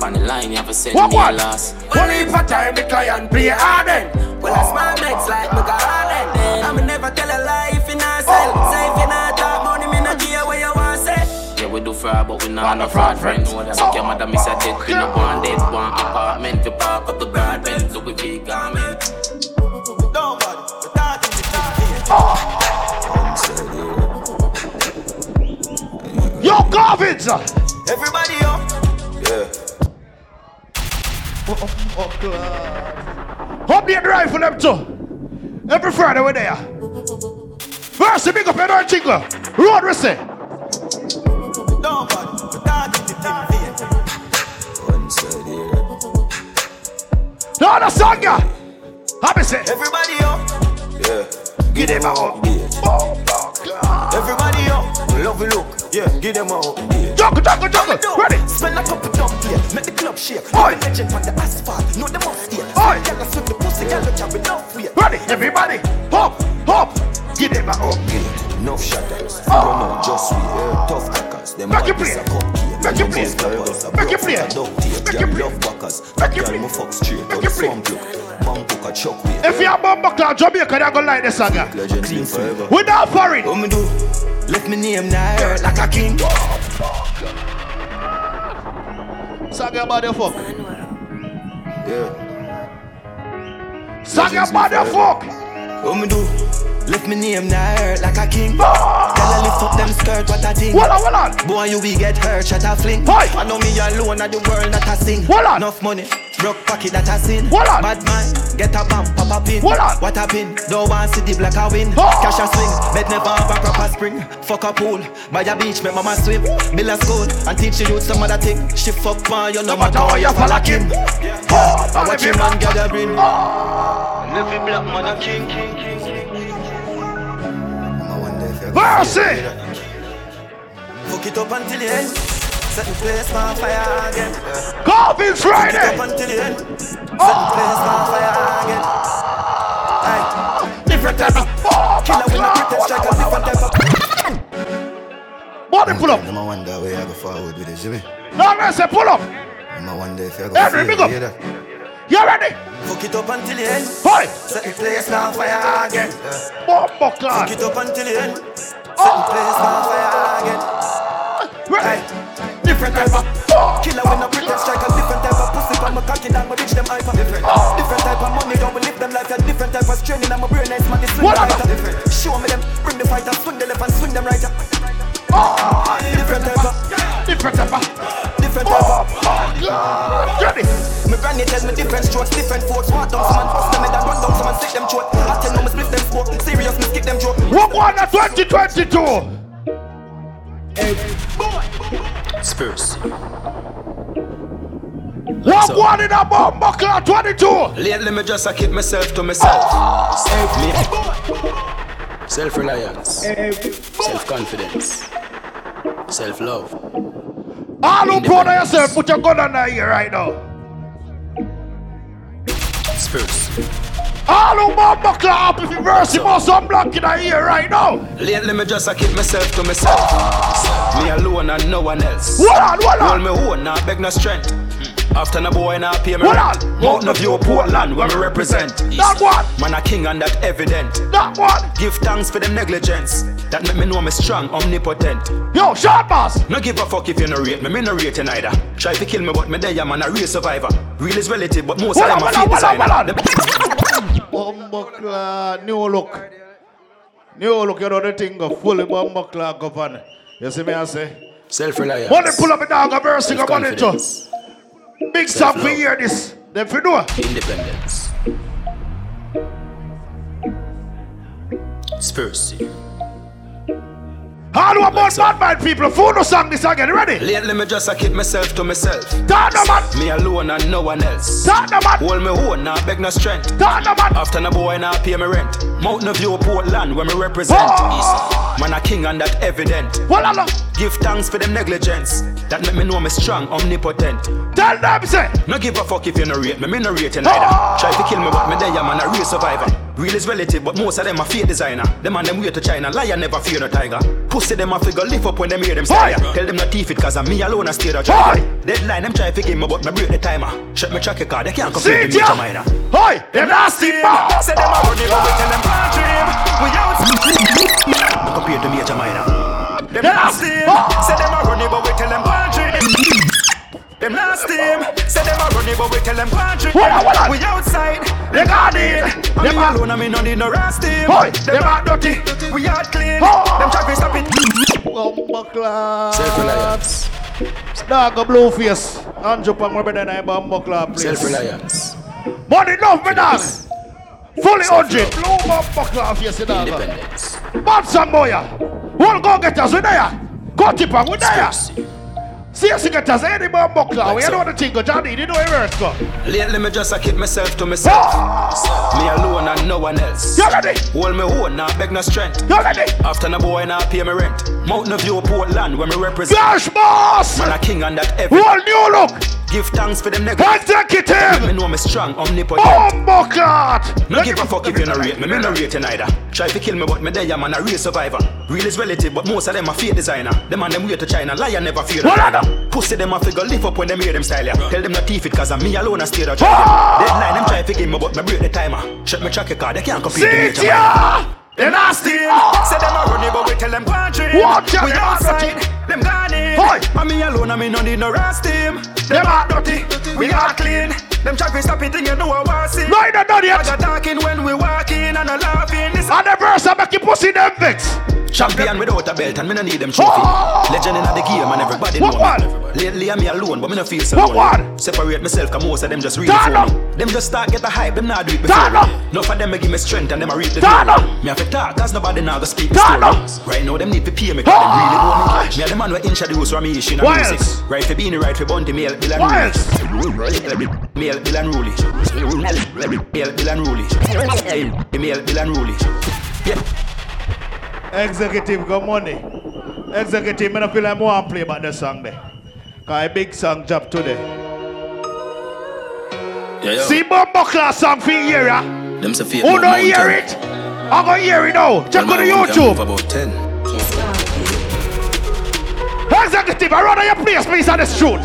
On the line, you have to send What, me what? a loss. Only for time the client play harden. Well, I smile next like me got harden. I'ma never tell a lie if you not sell. Say if you not we do fraud, but we not no fraud friends. So your mother miss a dead, we no one dead, one apartment. We park up the garden, so we big garment. Yo, Cawvinz! Everybody up. Yeah. Oh, oh, oh, up the drive for them too. Every Friday we're there. First, big up your door jingle. Road we say. No other song, yeah. Happy say. Everybody up. Yeah. Give them a hug. Oh, everybody up. Love you look. Yeah. Give them a hug. Yeah. Juggle, juggle, juggle. Ready? Spend a couple dump here. Make the club shake. Oi. Legend on the asphalt. Know the must here. Oi. Girl, I swim the pussy. Girl, you jump enough weight. Ready? Everybody. Hop, hop. Give them a hug. Enough shatters. You don't know just we yeah. tough crackers. Them Make you play. Make you play. a Make you broke play. a duct. Make you play. love backers. Make you play. me fuck straight. Make you play. swamp look. A chuck way. If you're a bumper cloud, Jamaica, they're gonna like this yeah. Legends live forever. Without foreign. What me do? Let me name now hurt like a king. Song about the fuck. Yeah. Song about the fuck. What me do? Let me name now hurt like a king. Girl, I lift up them skirt, what a thing. Hold on, hold on. Boy, you will get hurt, shut a fling. Hey. I know me alone at the world that I sing. Hold on. Enough money, broke pocket that I sin. Hold on. Bad man, get a bump, pop a pin. Hold on. What a pin, don't want see the black a win. Oh. Cash a swing, bed never have a proper spring. Fuck a pool, by a beach, make mama swim. Build a school, and teach the youth some other thing. She fuck man, you know matter how you follow him. Yeah, oh, I watch him and gather bring. Every black man a oh. king, king, king, king. Mercy. Fuck it up until the end. Set the place on fire again. Cawvinz Fuck it Friday. up until the end. Ah! Set the place on fire again. Aye. Different type of Killer with a pretend strike, a different type of. Body pull up. I'm a wonder where I go forward with it, Jimmy. No, man, say pull up. I'm a wonder if I go Henry, big up. forward with it. You ready? Fuck it up until the end. Hey. Set the place on fire again. Bumper Fuck cloud. it up until the end. Ah! Set the place on fire again. Aye. Different type of killer with no pretend strike a different type of pussy on my cocky down my bitch them hyper different different type of money don't believe them like a different type of straining on my brain nice man this swing What right other? different show me them bring the fighter swing the left and swing them right different type of Different type of. different type of Ready? my granny tell me different strokes different forks walk down some and bust them head and run down some and stick them throat I tell me split them smoke serious me skip them joke What one at 2022? Spurs. What one in a bumper cloud 22? lately me just a keep myself to myself self me Self reliance. Self confidence. Self love. All who proud of yourself, put your gun on the ear right now. Spurs. All who bumper cloud, if you verse him or some block in ear right now. Lately me just a keep myself to myself Me alone and no one else Hold on, hold Hold on. me own, not beg no strength After the boy now pay me Hold rent. on. Mountain of View, Portland, where me represent. That one. Man a king and that evident. That one. Give thanks for them negligence. That make me know me strong, omnipotent. Yo, short boss. No give a fuck if you no rate me, me no rate you neither. Try to kill me, but me there, man, a real survivor. Real is relative, but most Hold of on, them are hold fake on, hold on, designer. Bumbuckler, new look. New look, you know the thing go fully bumbuckler go on. You see me I say? Self-reliance. Money pull up a dog, a verse, a money. Self-confidence. Big song for hear this. Them for do. Independence. Spurcy. All about bad mind people, phone no song this again, ready? Lately me just a keep myself to myself. Talk no man. Me alone and no one else. Talk no man. Hold me own, nah beg no strength. Talk no man. After the boy now pay me rent. Mountain View, Portland, where me represent. Oh. Man a king and that evident. Well. Give thanks for them negligence. That make me know me strong, omnipotent. Tell them say. No give a fuck if you no rate me, me no rate you neither. Try to kill me, but me there, man, a real survivor. Real is relative, but most of them are fake designer. Them and them way to China, liar never fear no tiger. Pussy them a figure lift up when them hear them style. Tell them not thief it, cause I'm me alone a stay the driver. Deadline, them try to give me, but me break the timer. Shut me track car, they can't compare See with me. Jamaica. Hoy, them nasty man. Say them a run it, but we tell them can't dream. We out compared to me, Jamaica. Them nasty, say them a run it, but we tell them can't dream. Them last team, say them a run it, but we tell them can't dream. Hold on, hold on. We outside, They got it. I'm Them me are- alone, I me no need no rest team. Hoy, them are dirty, we are clean. Oh. Them try to stop it. Bumbuckler. Self-reliance. Dog a blue face. Andrew Pang, my brother, and I bumbuckler, please. Self-reliance. Money enough, me dog. Fully hundred. Blue bumbuckler face, you dog. Independence. Bad some boy. One go get us, we there. Go tip on, we there. See us get us any bumbuckler. We Like know so. the thing go, Johnny. You know where it's go. Lately me just a keep myself to myself. Me alone and no one else. You ready? Hold me own, nah beg no strength. You ready? After the boy now pay me rent. Mountain View, Portland, where me represent. Gosh, boss. Man a king and that every. One new look. Give thanks for them niggas. Executive. Me know me strong, omnipotent. Oh, bumbuckler. No give a fuck if you no rate me, me no rate you neither. Try to kill me, but me there, man, a real survivor. Real is relative, but most of them are fake designer. Them and them way to China, liar never fear What. Pussy them a figure lift up when them hear them style ya. Tell them not thief it, cause I'm me alone a stay the driver. Deadline, them try to kill me, but me break the timer. Shut me track your car, they can't compete See with me. ya. Them nasty, say them a running, but we tell them can't dream. Watch out, We outside, them gone in. Hoy. And me alone, I me no need no rest team. Them are dirty, we are clean. Them try to stop it, and you know I want see. Right, not done yet. I talking when we walking and I laughing. This And the verse I make you pussy them vex. champion without a belt, and me no need them trophy. Oh, oh. Legend in the game, and everybody know What me. one? Lately I'm me alone, but me no feel so What lonely. one? Separate myself, cause most of them just for me. Them just start get the hype, them not do it before. me. Enough of them me give me strength, and them a reap the up. Me have to talk, cause nobody now go speak the story. Right now them need to pay me, cause them really ah! owe me. Me a the man we introduce me issue in Why music. Right for being right for bounty, me help Bill and Why Ruley. Bill and Ruley. Me Bill and Ruley. Me Bill and Ruley. Yeah. Executive got money. Executive, me not feel like I want to play about the song there. Cause a big song job today. Yeah, yo. See Bumbuckler song for you hear ya? Them say fake Who don't hear it? I'm gonna hear it now. Check on the man one can move YouTube. about 10. Executive, I run on your place, please, on the street.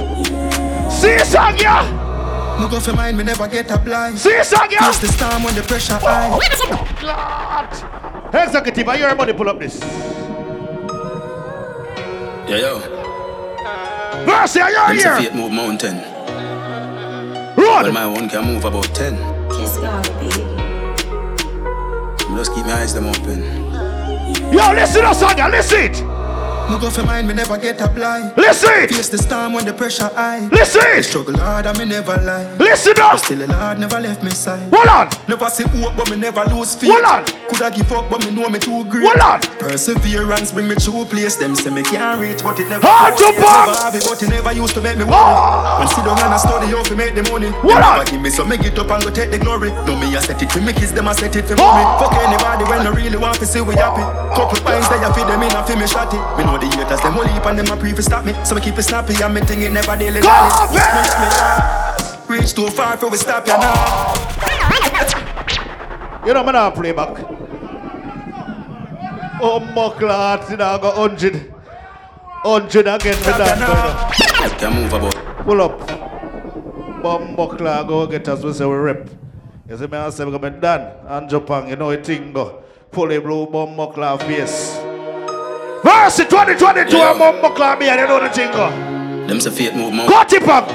See a song, yeah? No go for mine, me never get a blind. See a song, yeah? The storm when the pressure oh, high. God. Executive, I hear everybody pull up this. Yeah, yo. Mercy, I Them hear say here. fake move mountain. Run. Well, my one can move about 10. Me Just keep my eyes them open. Yo, listen to the song, listen it. No go for mine, me never get a blind. Listen. Face the storm when the pressure high. Listen. Struggle hard and me never lie. Listen But up. still the Lord never left me side. Hold on. Never see hope, but me never lose faith. Hold on. Coulda give up, but me know me too great. Hold on. Perseverance bring me to a place. Them say me can't reach, but it never. Hard to Never bump. have it, but it never used to make me worry. Oh. When sit down and I study how to make the money. Hold on. give me so me get up and go take the glory. No me I set it for me kids, them I set it for Oh. me. Ah! Fuck anybody when I really want to see we happy. Couple times they a feed them in and feel me shot it. Me know the haters them only and them a pre for stop me. So me keep it snappy and me think it never daily. Go, Smash man. me up. Reach too far for we stop ya now. You know, me not play back. Oh, my God, you know, I got 100. 100 again, me not going Can move about. Pull up. Bumbuckler go get us, we say we rip. You see me, I say we come done. And Japan, you know it thing go. Fully blue Bumbuckler face. Verse 2022 Yeah. and Bumbuckler me and you know the thing go. Them say fate move more. Cut it up!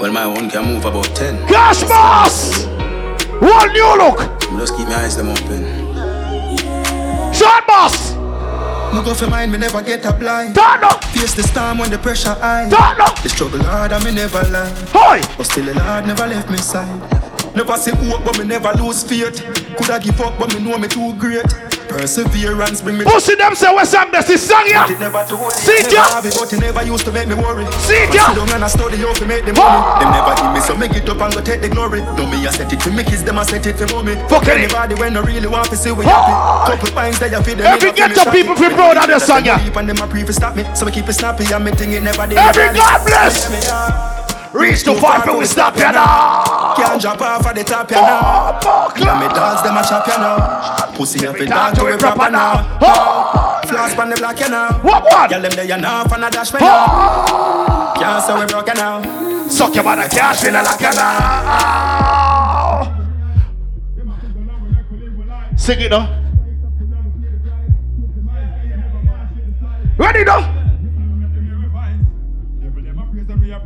Well, my one can move about 10. Cash boss! One new look! Just keep my eyes them open. Short boss! Me go for mine, me never get a blind. Turn up! Face the storm when the pressure high. Turn up! The struggle hard and me never lie. Hoy! But still the Lord never left me side. Never say hope, but me never lose faith. Coulda give up, but me know me too great. Perseverance bring me. Pussy them say what's up, that's the song ya! But it never told me. See ya! but it never used to make me worry. See ya! down and I study how to make the money. Them never give me, so make it up and go take the glory. Don't me I set it for me kids, them I set it for mommy. Fuck. Anybody when I really want to see we happy. Couple times they a feed them. Every feel me ghetto shopping. people feel proud of their song, yeah. Deep and them a pre for stop me, so me keep it snappy me think it never. Every God bless! Reach too far for we stop ya now! Can't drop off at the top, ya now. Oh, yeah, me dogs, them a chop, ya now. Pussy up it down to it proper now. Oh. Floss on the block, ya now. What, what? Girl, them there, ya now, for a dash, me oh. now. Can't say we broke, ya now. Suck your mother cash in a lock ya now! Sing it now. Ready now?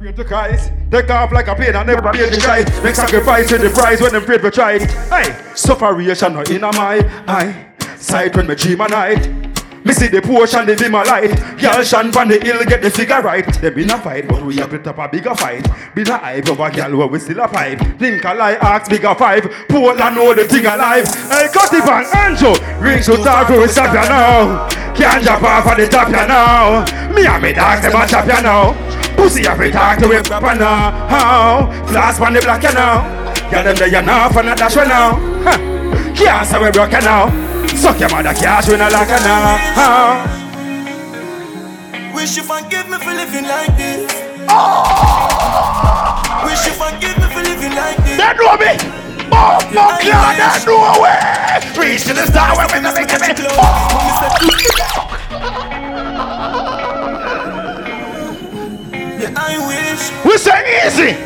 Pray to Christ. Take off like a plane and never pay the price. Make sacrifice with the prize when them afraid to try it. Separation not in my eye. Sight when me dream a night. See the portion, they dim a light. Girl shan from the hill, get the figure right. They been a fight, but we have put up a bigger fight. Been a hype of a girl where we still a pipe. Think a lie, ask bigger five. Portland know the thing alive. Hey, cut it and Anjo. Ring to talk to we ya now. Can't jump off of the top ya now. Me and me dogs, them a chop ya now. Pussy every talk to it proper now. How? Flash on the block ya now. Get them there ya now for not dash ya now. Huh. Can't say we broke ya now. Suck your mother cash when I like ya now. Wish you forgive me for living like this. Oh! Wish you forgive me for living like this. That know me. Oh, my God, that know way. Reach to the star where we the make it. Oh! Yeah, I wish. We say easy.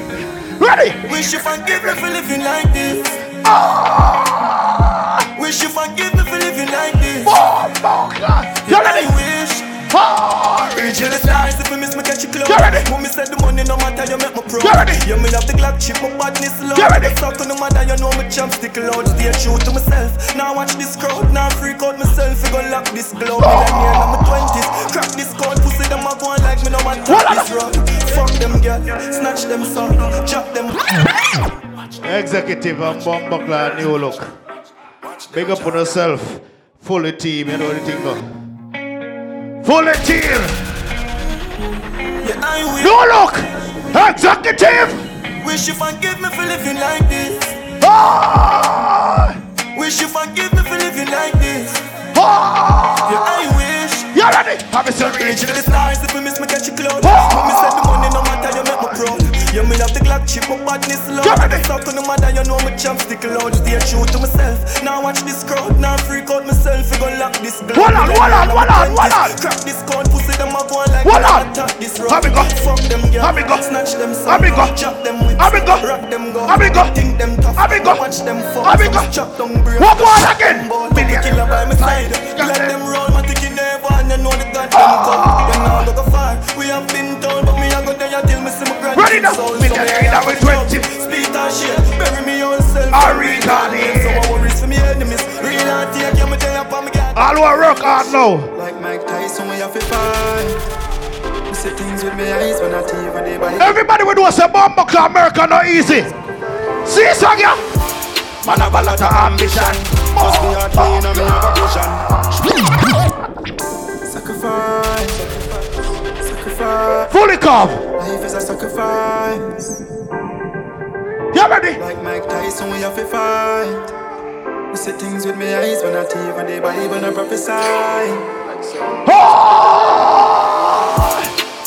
Ready? Wish you forgive me for living like this. Oh! Wish you forgive me for living like this. Oh, God. You ready? I wish. Reach to the stars if you miss me catch you close. You ready? Mommy said the money no matter you make me pro. You ready? Yeah, me have the Glock chip, my badness low. You ready? Talk to no matter you know me champ stick loud. Stay true to myself. Now watch this crowd, now freak out myself. We gon' lock this globe. Oh. Me in my twenties, crack this code, pussy them a go on like me no man tap this road. Fuck them girl, snatch them son, drop them. Executive and Bumbuckler new look. Big up on yourself. Fully team, you know the thing go. Fully team. Yeah. New look. Executive. Wish you forgive me for living like this. Ah! Wish you forgive me for living like this. Ah! Yeah, I wish. You ready? Have a Reach to the stars if you miss me catch you cloud. Mommy chip, my badness low. Talk to no matter you know me champ stick loud. Stay true to myself. Now watch this crowd, now freak out myself. We gon' lock this globe. Hold on, hold on, hold on, hold on. Crack this code, pussy them a go on like Hold on. this road. How me go? Fuck them, girl. How me go? Snatch them, How me go? Chop them with. How me go? Rock them go. How me go? Think them tough. How me go? Watch them fall. How me go? Chop down brain. What one again? Million killer by my side. Let them roll, my ticket never, and you know the gun them ah. go. Them now go far. We have been told, but me I go till me my grand. Ready now? Millionaire that with 20. Speed and shit, bury me on self. Originally. So I worries for me enemies. Real and take you, me tell you, me get. All who work hard now. Like Mike Tyson, we have to fight. See things with eyes when I tell you when they buy. Everybody will do say Bumbuckler America not easy. See song ya? Man have a lot of ambition. Must be hard pain and me have a. Sacrifice, sacrifice. Fully come. Life is a sacrifice. You ready? Like Mike Tyson, we have to fight. We see things with my eyes when oh! I tell you when Bible and prophesy.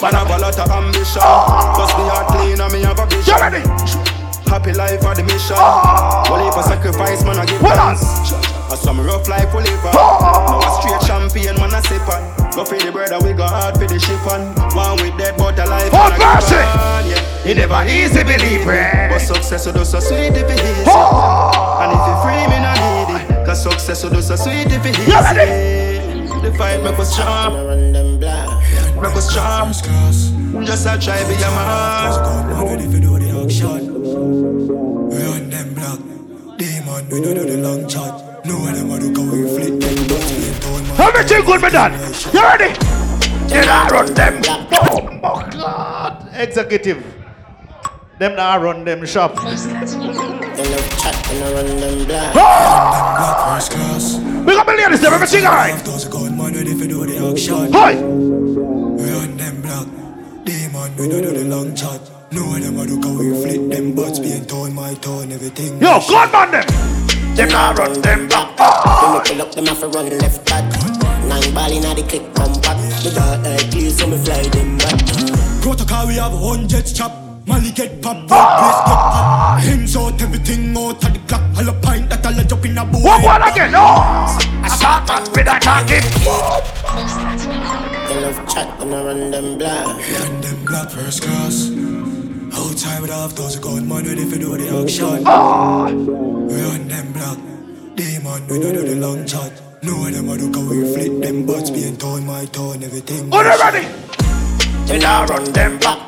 Man have a lot of ambition. Hard clean and me have a vision. You ready? Happy life for the mission. Well, if I sacrifice, man, I give Hold on. Thanks. A some rough life we live on. Now a straight champagne man a sip on. Go for the brother we go hard for the ship on. One with dead but alive. Oh, and a grip mercy. on, Yeah. It never easy, believe it. But success so do so sweet if it easy. And if you free me no need it. Cause success so do so sweet if it easy. You ready? The fight make us strong. Make us strong. Just a try be a man. Ready for do the action. Run them block. Demon, we don't do the long chat. No one them a do go we flick them but we ain't told. Everything good, me done. You ready? Then I run them. Oh, my God. Executive. Them now run them shop. First class. Big up the ladies, them everything alright. Those a gun man ready for do the action. Hi. Run them block. Demon, we don't do the long chat. No one them a do go we flick them butts being torn, my tone, everything. Yo, God man them. Them now run them back. When me pull up, them have to run left back. Nine ball inna the click compact. The dark eye clear, so me fly them back. Protocol we have hundred chop. Molly get pop, ah. place get pop. Hands out, everything out of the clock. All a pint that all a jump in a boy. What one again? No. I shot man with a talking. They love chat when I run them black. Run them black first class. Outside with half those gun man ready for do the action. Ah! Run them black. Demon, we don't do the long chat. No one them a do go we flip them butts being torn, my tone, everything. Are you ready? Then I run them back.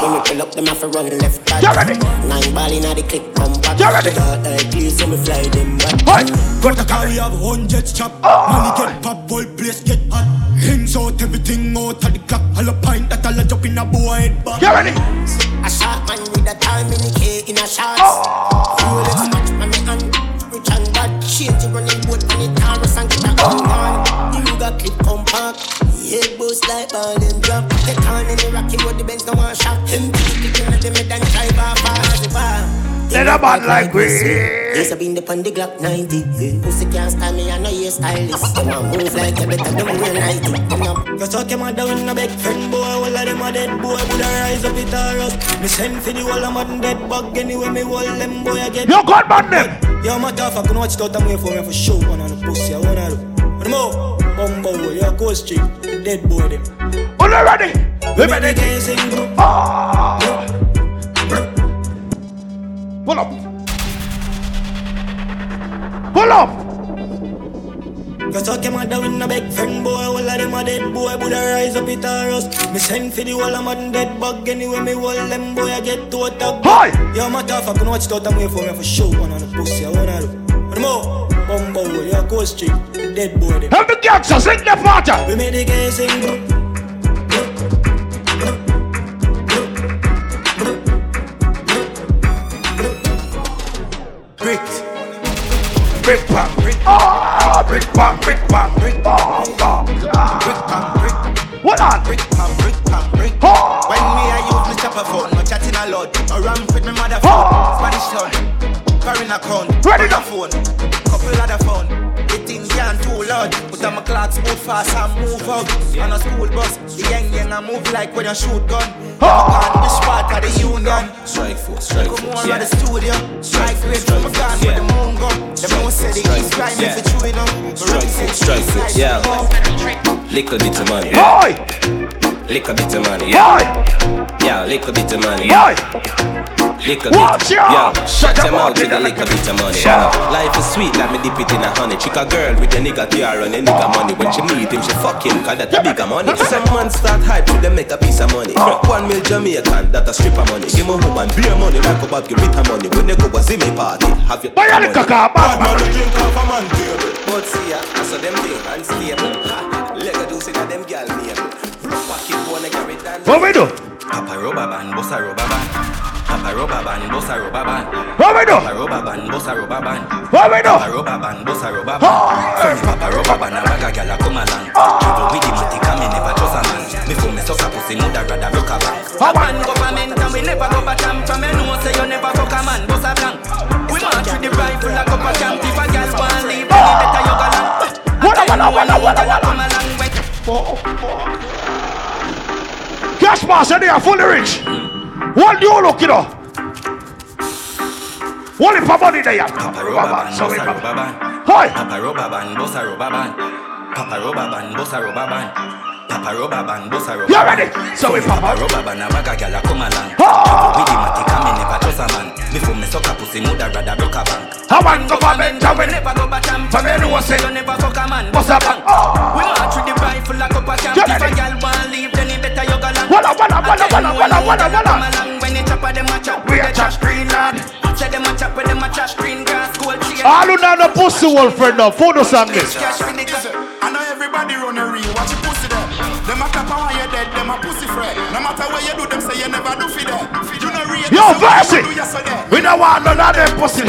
When me pull up, them have to run left back. You ready? Nine ball inna the click compact. You ready? The dark eye clear, so me fly them back. Hi. car? we have hundred chop. Money get pop, whole place get hot. Hands out, everything out of the clock. All a pint that all a jump in a boy head back. You ready? A shot man with a time in the K in a shots. Ah! Roll it much man me hand. Rich and bad. Change the running boat on it Taurus and get a ah! gun on. You got clip compact. Head boost like ball and drop. Get on in the rocky road, the Benz no one shot. Him kick it in the mid and drive off as the bar. Let a bad like we. Yes, I been the on the Glock 90. Pussy can't stand me, I know you're stylist. Them a move like you better them wear 90. Them a You talk him a down a big friend boy, all of them a dead boy, would a rise up it or us. Me send for the whole of man dead bug anyway, me hold them boy I get. You God man them. Yo, my tough, I can watch it out and wait for me for show one on the pussy, I wanna do. But more, bumbo, you're a ghost street, dead boy them. You ready? We the game sing bro. Pull up. Pull up. You talk him a down a big friend boy, all of them a dead boy, would a rise up it or us. Me send for the whole of man dead bug anyway, me hold them boy I get to a top. Hi. Yo, my tough, I can watch out and wait for me for show one on the pussy, I wanna do. But more, bumbo, you're a ghost street, dead boy them. Help the gangsters sing the party. We made the game sing. Brick. Brick pop. Brick. Ah, brick pop. Brick pop. Brick pop. Brick pop. Brick. What on? Brick pam, brick pam, brick. Oh. When me I use me chopper phone, no chatting a lot. I ram with me mother phone, Spanish town, foreign account, Ready other phone, couple other phone. The thing can't too loud, but I'm a clock move fast and move out. On a school bus, the young young I move like when you shoot gun. Oh. Which part of the union? Strike force, strike Come force, on yeah. the studio, strike great from a gun with the moon gun. The moon said the east crime if it's true enough. Strike force, strike force, yeah. Little bit of money, Boy. little bit of money, yeah. Yeah, little bit of money, yeah. Bit, Watch ya. yeah. Shut them your out mouth, with a nigga. little bit of money. Shut up. Life is sweet, like me dip it in a honey. Chick a girl with a nigga tiara and a nigga money. When she meet him, she fuck him, cause that a bigger money. Some man start hype with them make a piece of money. Oh. One mil Jamaican, that a strip of money. Give me woman beer money, like a bag give it a money. When they go a Zimmy party, have you Buy a little car, bad man. drink off a man table. But see ya, I saw them thing unstable. Leg a do see that them gal nable. Pocket wanna carry down. What we do? Papa rubber band, boss a rubber band. Papa rubber band, boss a rubber band. What we do? Papa rubber band, boss a rubber band. What we do? Papa rubber band, boss a rubber band. From Papa rubber band, a bag a gal a come along. Travel with the matic and me never trust a man. Me for me suck a pussy, mother rather rock a bank. How Man government and we never go back jam From me know say you never fuck a man, boss a blank. We march with the rifle like up a camp. If a gal want leave, then better you go long. Walla, walla, walla, walla, walla. With Cash master, they are fully rich. Hmm. What you look, you know? What if I'm money there? Papa rubber band, So boss we a rubber band. Hi. Papa rubber band, boss a rubber band. Papa rubber band, boss a rubber band. Papa rubber band, boss a rubber You ready? So we Papa papa. rubber band, a bag of gyal a come along. Travel with the matic and me never trust a man. Before me suck a pussy, mother rather broke a bank. How man government We never go back camp. So me know say- You never fuck a man. Bust a bank. We march with the rifle like up a camp. You If a ready? gyal want leave, then he better you go long. Walla, walla, walla, I tell walla, you, walla, you walla, better walla. come along When you chop a them a chop We a the chop trash green lad. Say them a chop with them a trash green grass gold chain. All who know the pussy wolf friend now. Photo song this. Cash for the I know everybody run a No matter what you do, them say you never do for that. You know real. Yo, Versi. Do yesterday. We don't want none of them pussy.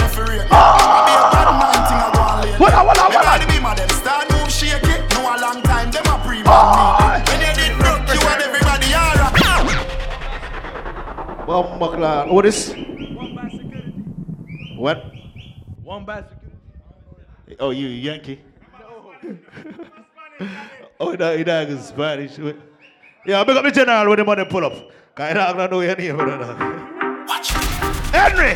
Ah! Be a bad man thing I go on lately. Walla, walla, walla. Everybody be mad, them start move shake it. No a long time, them a pre man ah! When you did broke, you and everybody alright. Well, McLaren. What is? What? One bicycle. Oh, you Yankee? oh, that, that is Spanish. Yeah, big up the general when the money pull up. Cause I don't know your name. brother. Henry!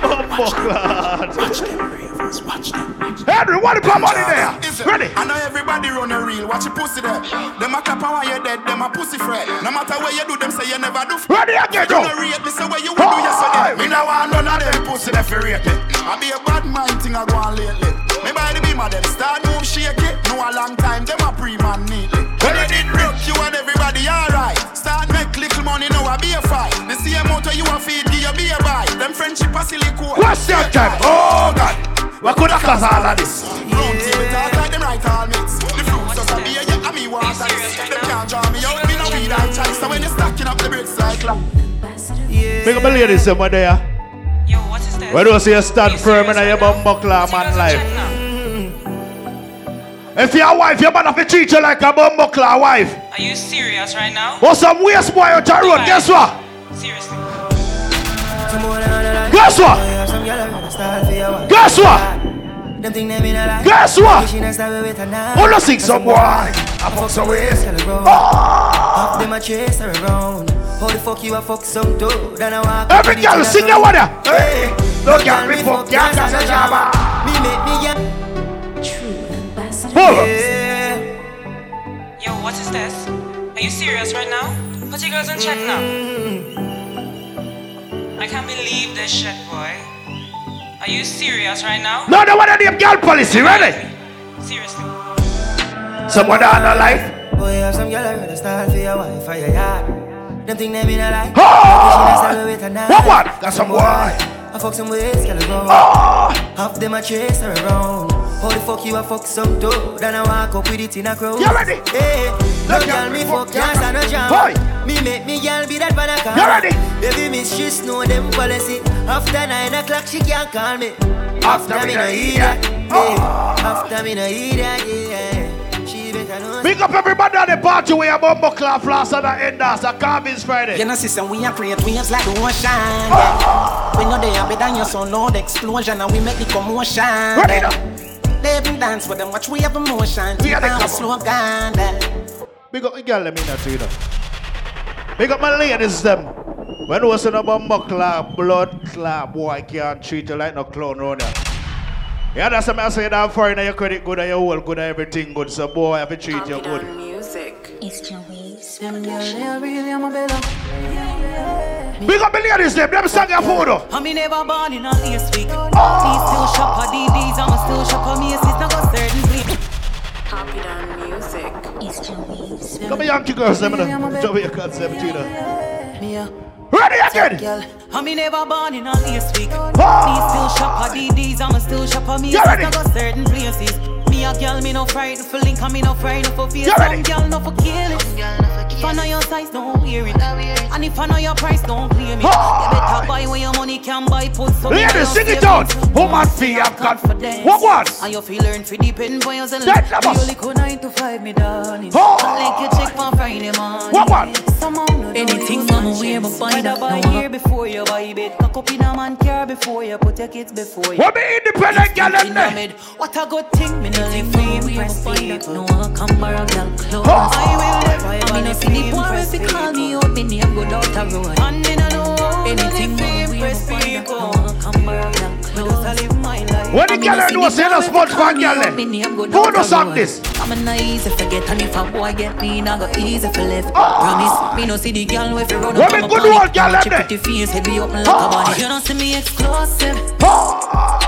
Oh, McLaren. Watch them watch them. Henry, what the money there? Ready? I know everybody run a real, watch your pussy there. Them a clap when you're dead, them a pussy fret. No matter what you do, them say you never do. f- Ready again, You Joe. no rate me, say what you will do yesterday. Me no want none of them pussy there for rate me. I be a bad mind thing I go on lately. Me by the beam of them start move shake it. No a long time, them a pre-man neatly. When you did broke, you and everybody alright. Start make little money, now I be a fight. The same amount you a feed, give you be a buy. Them friendship a silly cool. Question time. Oh, God. What could have caused all of this? Round table talk like them right all mix. The fruits just a beer, yeah, and me water this. Them can't draw me out, me no weed I chalice. So when you stacking up the bricks like clock. Big up the ladies, them over there. Yo, what is that? Where do you see you stand firm in your bum buckler man life? If your wife, your man have to treat you like a bum wife. Are you serious right now? Or some waste boy out the road, guess what? Seriously. Guess what? Guess what? Them think them in a lie. Guess what? Wishing I started with a knife. Sing some boy? I fuck some waste. Half them a chase her around. How the fuck you a fuck some dude? Then I walk Every girl sing in your a one there. Hey, No girl me fuck, girl that's a jabba. Me make me get. Pull up. Yeah. Yo, what is this? Are you serious right now? Put your girls in check now. I can't believe this shit, boy. Are you serious right now? No, no one of them girl policy, ready? Seriously. Someone on a life. Boy, have some girl I rather start for your wife or your yard. Them think them in a lie. Oh! Wishing I started with a knife. What, what? Got some boy. I fuck some ways, girl around. Oh! Half them a chase her around. How the fuck you a fuck some dude? Then I walk up with it in a crowd. You ready? Hey, no girl me fuck can't stand no jam. Boy. Me make me girl be that banana. You ready? Baby miss she know them policy. After nine o'clock she can't call me. After me no eat eat that. that. Yeah. After me no eat that. Yeah. She better know. Big up everybody on the party where your bum buckler floss and the end dance. A Cawvinz Friday. You know, system, we are create waves like the ocean. Yeah. We know they are better than your son, no explosion, and we make the commotion. Ready now. They even dance with them, watch we have emotion. We are the Keep on couple. slogan. yeah. Big up the girl, let me not you know. Big up my ladies, them. When was in a bum buckler, blood clot, boy can't treat you like no clown around here. Yeah, that's what I say that foreigner, your credit good and your whole good and everything good. So boy, I have to treat you good. It's your ways. Big up the ladies, them. Them sang your photo. I me never born in a last week. Me still shop a DDs, I'ma still shop a Macy's, now go certain place. Copy down music. It's your ways. Come here, Yankee girls, them. Jamaican, them, you know. Me a Ready again. girl. I me never born in a last week. Me still shop a DDs, I'ma still shop a Macy's, You ready? now certain places. Me a girl, me no frightened for link, and me no frightened for fear. You ready? Some girl no for kill it. If I know your size, don't wear it. And if I know your price, don't claim it. You ah! better buy when your money can buy. Put some in Ladies, your sing it savings. out. Woman fee have confidence. What what? And you feel learn for depend for yourself. That the boss. You only could nine to five, me darling. Oh. I like you check for Friday morning. What what? Somehow no Anything do I'ma wear, but buy that buy now. here before you buy it. Cock up in a man car before you put your kids before you. What be independent girl, them In there? What a good thing, me no live for impress people. No one come borrow girl clothes. I will never I ever mean, live if for the boy impress if he call me people. out, me name go down the road. And me no know Anything live I'ma for wear, impress but buy that Come borrow girl clothes. When the girl know say no sponge fan girl. Eh? Who no song this? I'm a not easy forget and if a boy get me, nah go easy for left. Ah! Promise me no see the girl with you run Where up me on good my old girl Watch them your pretty face, head be open like a body. You don't see me exclusive.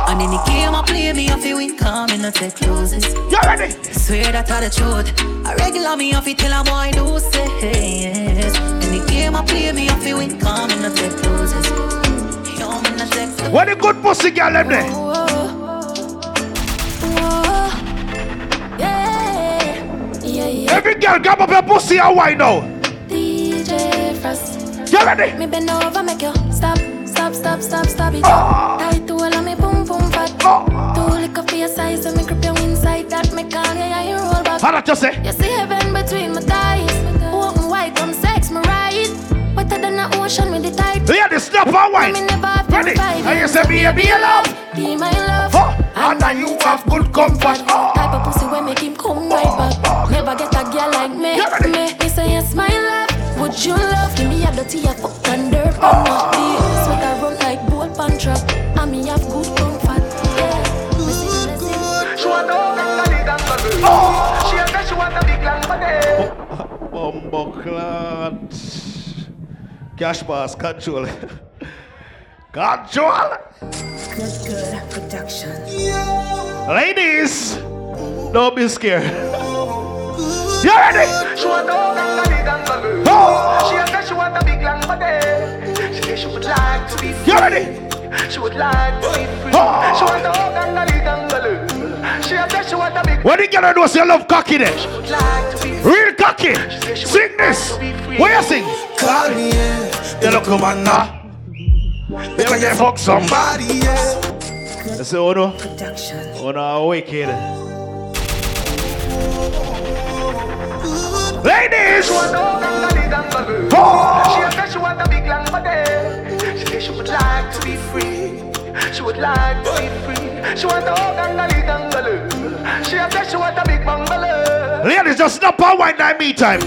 And in the game I play me off win, come in and take closes. You ready? Swear that I the truth. A regular me off it till a boy do say yes. In the game I play me off win, come in and take closes. Yo, me not take closes. Where the good pussy girl them there? Yeah, yeah, yeah. Every girl grab up your pussy and wine now. DJ Frost. You ready? Me bend over, make you stop, stop, stop, stop, stop it. Ah. Tight Two lick up for your size, so me grip you inside that. Me call you, yeah, you roll back. How that you say? You see heaven between my thighs. Open wide, come sex me right. Wetter than the ocean with the tide. Ladies, snap and wine. Ready? And you say, baby, you love. Be my love. And then you have good comfort. Type of pussy where make him come right oh, back. Oh. Never get a girl like me. Me, me say yes, my love. Would you love? Give me a dirty a fuck and dirt and body. Bumbo clot. Cash pass, control. control. Good, good production. Ladies, don't be scared. You ready? She want all the gangali Oh. She a she big long body. She say she would like to be free. You ready? She would like to be free. Oh. She want all gangali gangali She a she want a big What the girl know say you love cocky then? would like to be free. Real cocky. Sing this. What you sing? Call me, yeah. You look man now. You can fuck somebody. Body, yeah. You say, oh no. Oh no, wicked. Ladies! She want all gangali gangali Oh. She a she want a big long body. She say she would like to be free. She would like to be free. She want all gangali gangali She a she want a big bungalow. Ladies, just snap and wine that me time.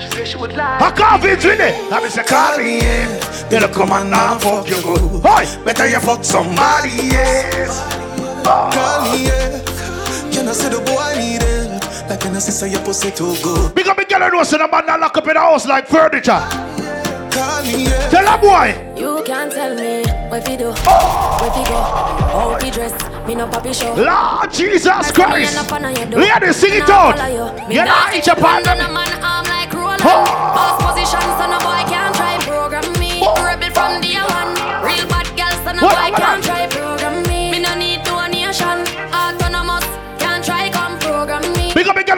She say she would like. I can't fit with it. I mean, say, call me, yeah. You look come and now fuck you good. Hi. Better you fuck somebody, yes. Call me, yeah. You know, say the boy need it. Like you know, say your pussy too good. Big up, big girl, I know, so the man that lock up in the house like furniture. Call me, yeah. Tell that boy. You can't tell me what you do, what you go, how you dress. Me no papi show. Lord Jesus Christ. me end up on your door. Ladies, sing it out. follow you. Me You're nah not fit each up on on them. a man arm like roller. Oh. Boss position, so no boy can't try program me. Oh. Rebel from the one. Real bad girl, so no What boy can't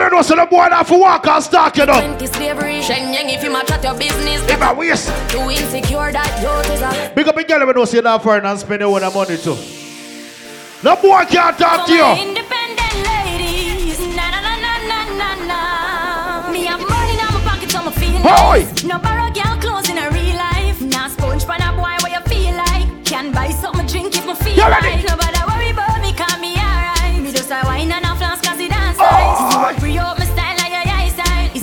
I know, so the boy that for walk and stalk you know. Twenty slavery. Shenyang if you match at your business. If I waste. Too insecure that you is a. Big up, big girl, I know, say that for and spend your own money too. No boy can't talk to my you. independent ladies, na na na na na na na. Me have money in my pocket, so me feel Hoy! No borrow girl clothes in a real life. Nah sponge pan a boy what you feel like. Can buy something drink if me feel like. Nobody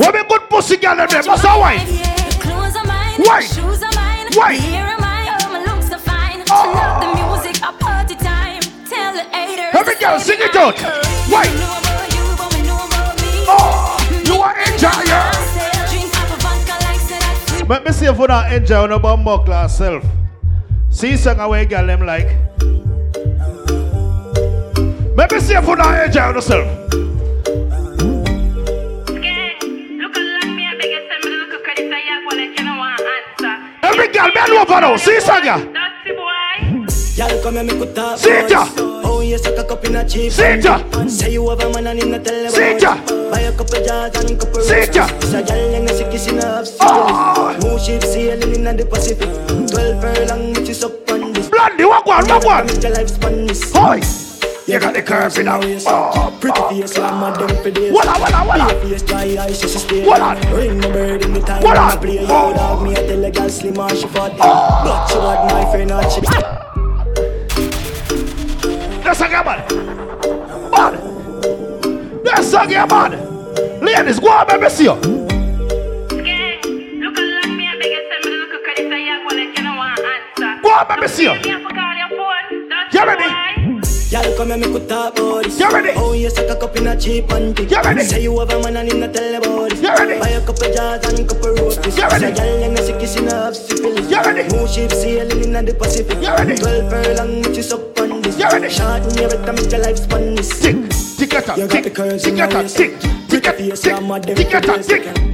eyesight. It's good pussy girl in there? What's that wine? the clothes are mine, Why? the shoes are mine, Why? the hair are mine, oh my looks are fine. Oh. I love the music, a party time. Tell the haters. Every girl, sing it out. Why? Oh, you are enjoyer. But me see if you not enjoy on a bumbo class self. See song away girl them like. Let me see if you not enjoy on yourself. Every girl, bend over now. See song ya. Y'all come and make we talk Sit ya. boys. Oh yes, I cock up in a cheap Sit ya. Say you have a man and in a tell Sit ya. Buy a couple jars and a couple Sit ya. It's a gal and a sick kissing up. Move ship sailing in the Pacific 12 furlong which is up on this Blondie, what one, what one? Make your life this Hoy. You got the curve in oh, oh. Pretty face, so I'm a dumb for days What up, what up, what up? Face dry eyes, she stay What up? Ring my bird in the time What when I up? play yo Oh. dog Me a tell a gal slim or she fat oh. But she want my friend or she That's a man. Man. That's a man. Ladies, go on, let me see you. Go on, let me see you. You You ready? Y'all come and make talk about this. You ready? Oh, you suck a cup in a cheap panty. You ready? Say you have a man and tell about this. You ready? Buy a couple jars and couple roses. You ready? Say y'all and a kissing have syphilis. You ready? Move ship sailing in the Pacific. You ready? Twelve furlong which is up on this. You ready? Short when you better make your life span this. Tick, tick at You got the curves in your waist. tick, tick at Face, tick, I'm a dem tick at face. tick, tick, Face, try eyes, tick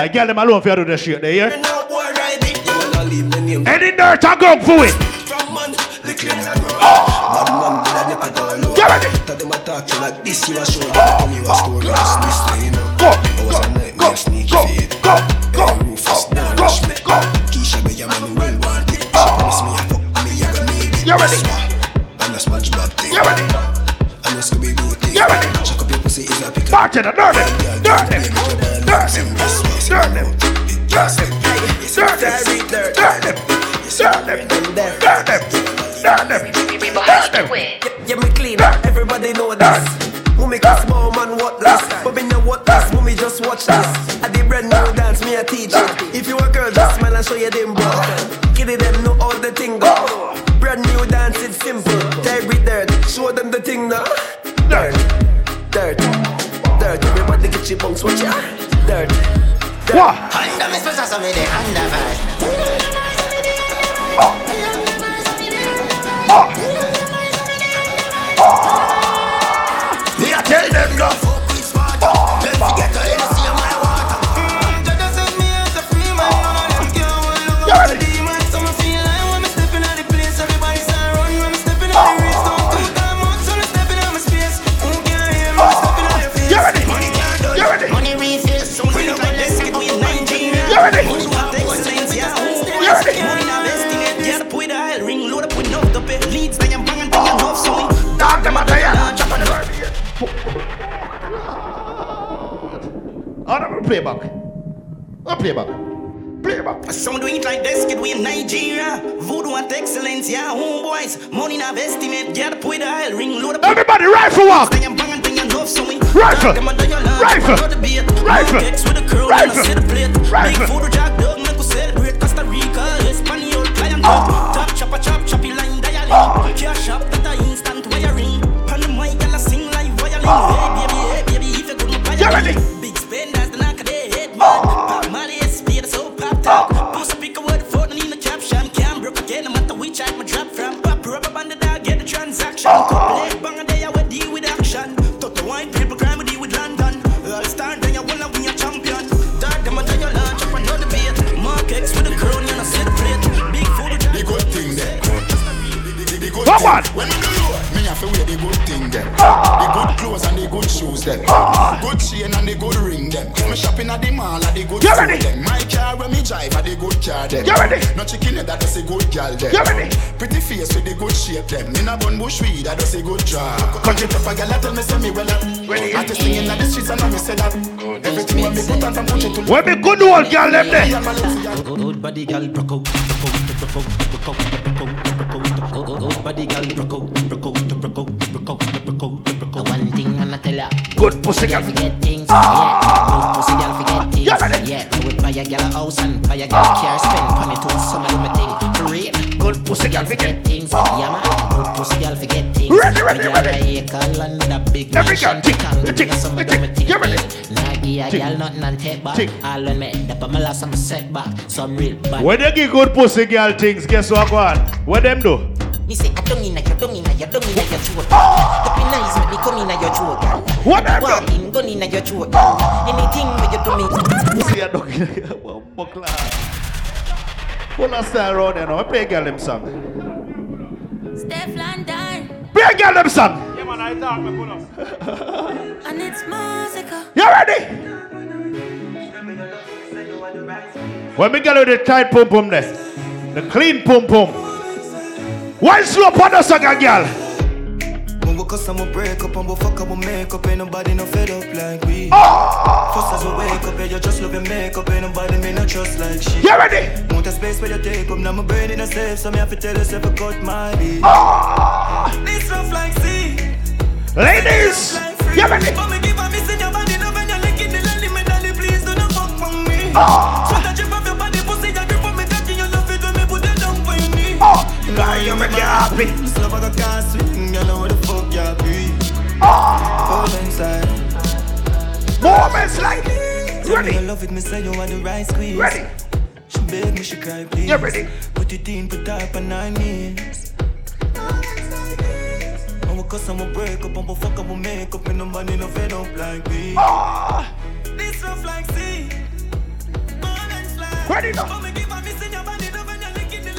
I get them alone for you do the shit there, yeah? no boy ride it. You wanna leave my name Any dirt I go for it. from man. The cleans are grow. Oh. Bad man, did I never go low. You ready? Tell them I talk to you like this, you a show. Tell you a story, just this, you know. Go, I was a go, nightmare, go, sneaky go, feet. go, go, Rufus, go, now go, rush me. go. Keisha, be your man, well want it. She promise me, I fuck me, I gonna need it. You ready? And a it, dirt it, dirt it, dirt it, dirt it, dirt it. Yeah, me clean. Everybody know this. Mummy cause small man what less. But me know what this. Mummy just watch this. I did brand new dance, me a teach it. If you a girl, just smile and show you them bro. Kitty them know all the thing go. Brand new dance, it's simple. They breathe dirt. Show them the thing now. Dirt she bounce, watch her. Dirty. What? Under me special, so me the under playback. A playback. Playback. Some do it like this kid we in Nigeria. Voodoo and excellence, yeah, homeboys. Money not estimate, get with the oil ring, load. Everybody, rifle walk. Rifle. Rifle. Rifle. Rifle. Rifle. Rifle. Oh. Top chopper chop choppy line dialing. Oh. Ah. Cash up that instant wiring. Pan the mic, sing like violin. Oh. Ah. Hey baby, hey baby, if you couldn't buy it man Pop Molly, SP, that's so pop top. Post a pick a word for, no need no caption Can't broke again, no matter which I my drop from. Pop rubber band, the dog, get the transaction. Couple leg bang, a day I will deal with action. Talk to white people, crime, we deal with London. All star, then you wanna win your champion. Dog, them a do your lunch, up another beat. Mark X with the crown, you know, see the plate. Big food, The good thing there. The, the Come on. When me go low, me have to wear the good thing there. The good clothes and the good shoes them. Good chain and the good ring them. Me shopping at the mall at the good You food ready? them. My car when me drive at the good car them. You ready? No chicken head that does a good gal them. You ready? Pretty face with the good shape them. In a bun bush weed that does a good job. Country pepper gal that tell me say me well up. I just singing at the streets and I me say that. Everything when me put on from Gucci to Where me good old girl them there? Good body girl, broke out, broke out, broke out, broke out, broke out, broke out. Good body girl, broke out, broke Good pussy girl. Forget things, yeah. Good pussy girl, forget things, ready? yeah. I would buy a girl a house and buy a girl a car, spend money to some of them thing. For real, Good pussy girl. forget things, yeah man. Good pussy girl, forget things. Ready, ready, Buy a ready. acre and a big Every girl, tick, tick, some of them thing. you ready? Nah, give a Tick, girl nothing and take back. tick. All on me, the my last some setback, some real bad. When they give good pussy girl things, guess what go on? What them do? Me say, I don't inna your, don't inna your, don't inna your throat. The be nice, make me come inna your throat, girl. What them Walk do? in, gun inna your throat, girl. Anything where you do me. Pussy a dog. Buckler. Pull a style around there now. Play girl them song. Steph London, Play girl them song. and it's musical. You ready? When me girl with the tight pum pum there. The clean pum pum. Why slow upon us girl? We cuss, I'ma break up and we fuck, I'ma make up. Ain't nobody no fed up like we. Ah! First as we wake up, yeah, you just love your makeup. Ain't nobody me no trust like she. You ready? Want a space where you take up. Now my brain in a safe, so me have to tell yourself I cut my beat. Ah! This rough like sea. Ladies, you ready? But me give a miss in your body, love when you're licking the lolly, me dolly, please do not fuck with me. Sweat a drip off your body, pussy, you grip on me, cocky, you love it when me put it down for your knee. Oh, you make me happy. Love I can't swing, Moments like. Ready. I love it, me say you want the right squeeze. Ready. She beg me, she cry, please. You ready? Put it in, put up on our knees. Oh, I'ma I'ma break up, I'ma fuck, I'ma make up. Me no money, no fed up like me. Oh. This rough like sea. Ready now. Come and your body, love and you're licking the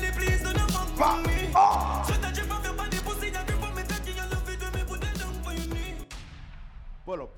me, please, don't fuck me. Oh. Bueno,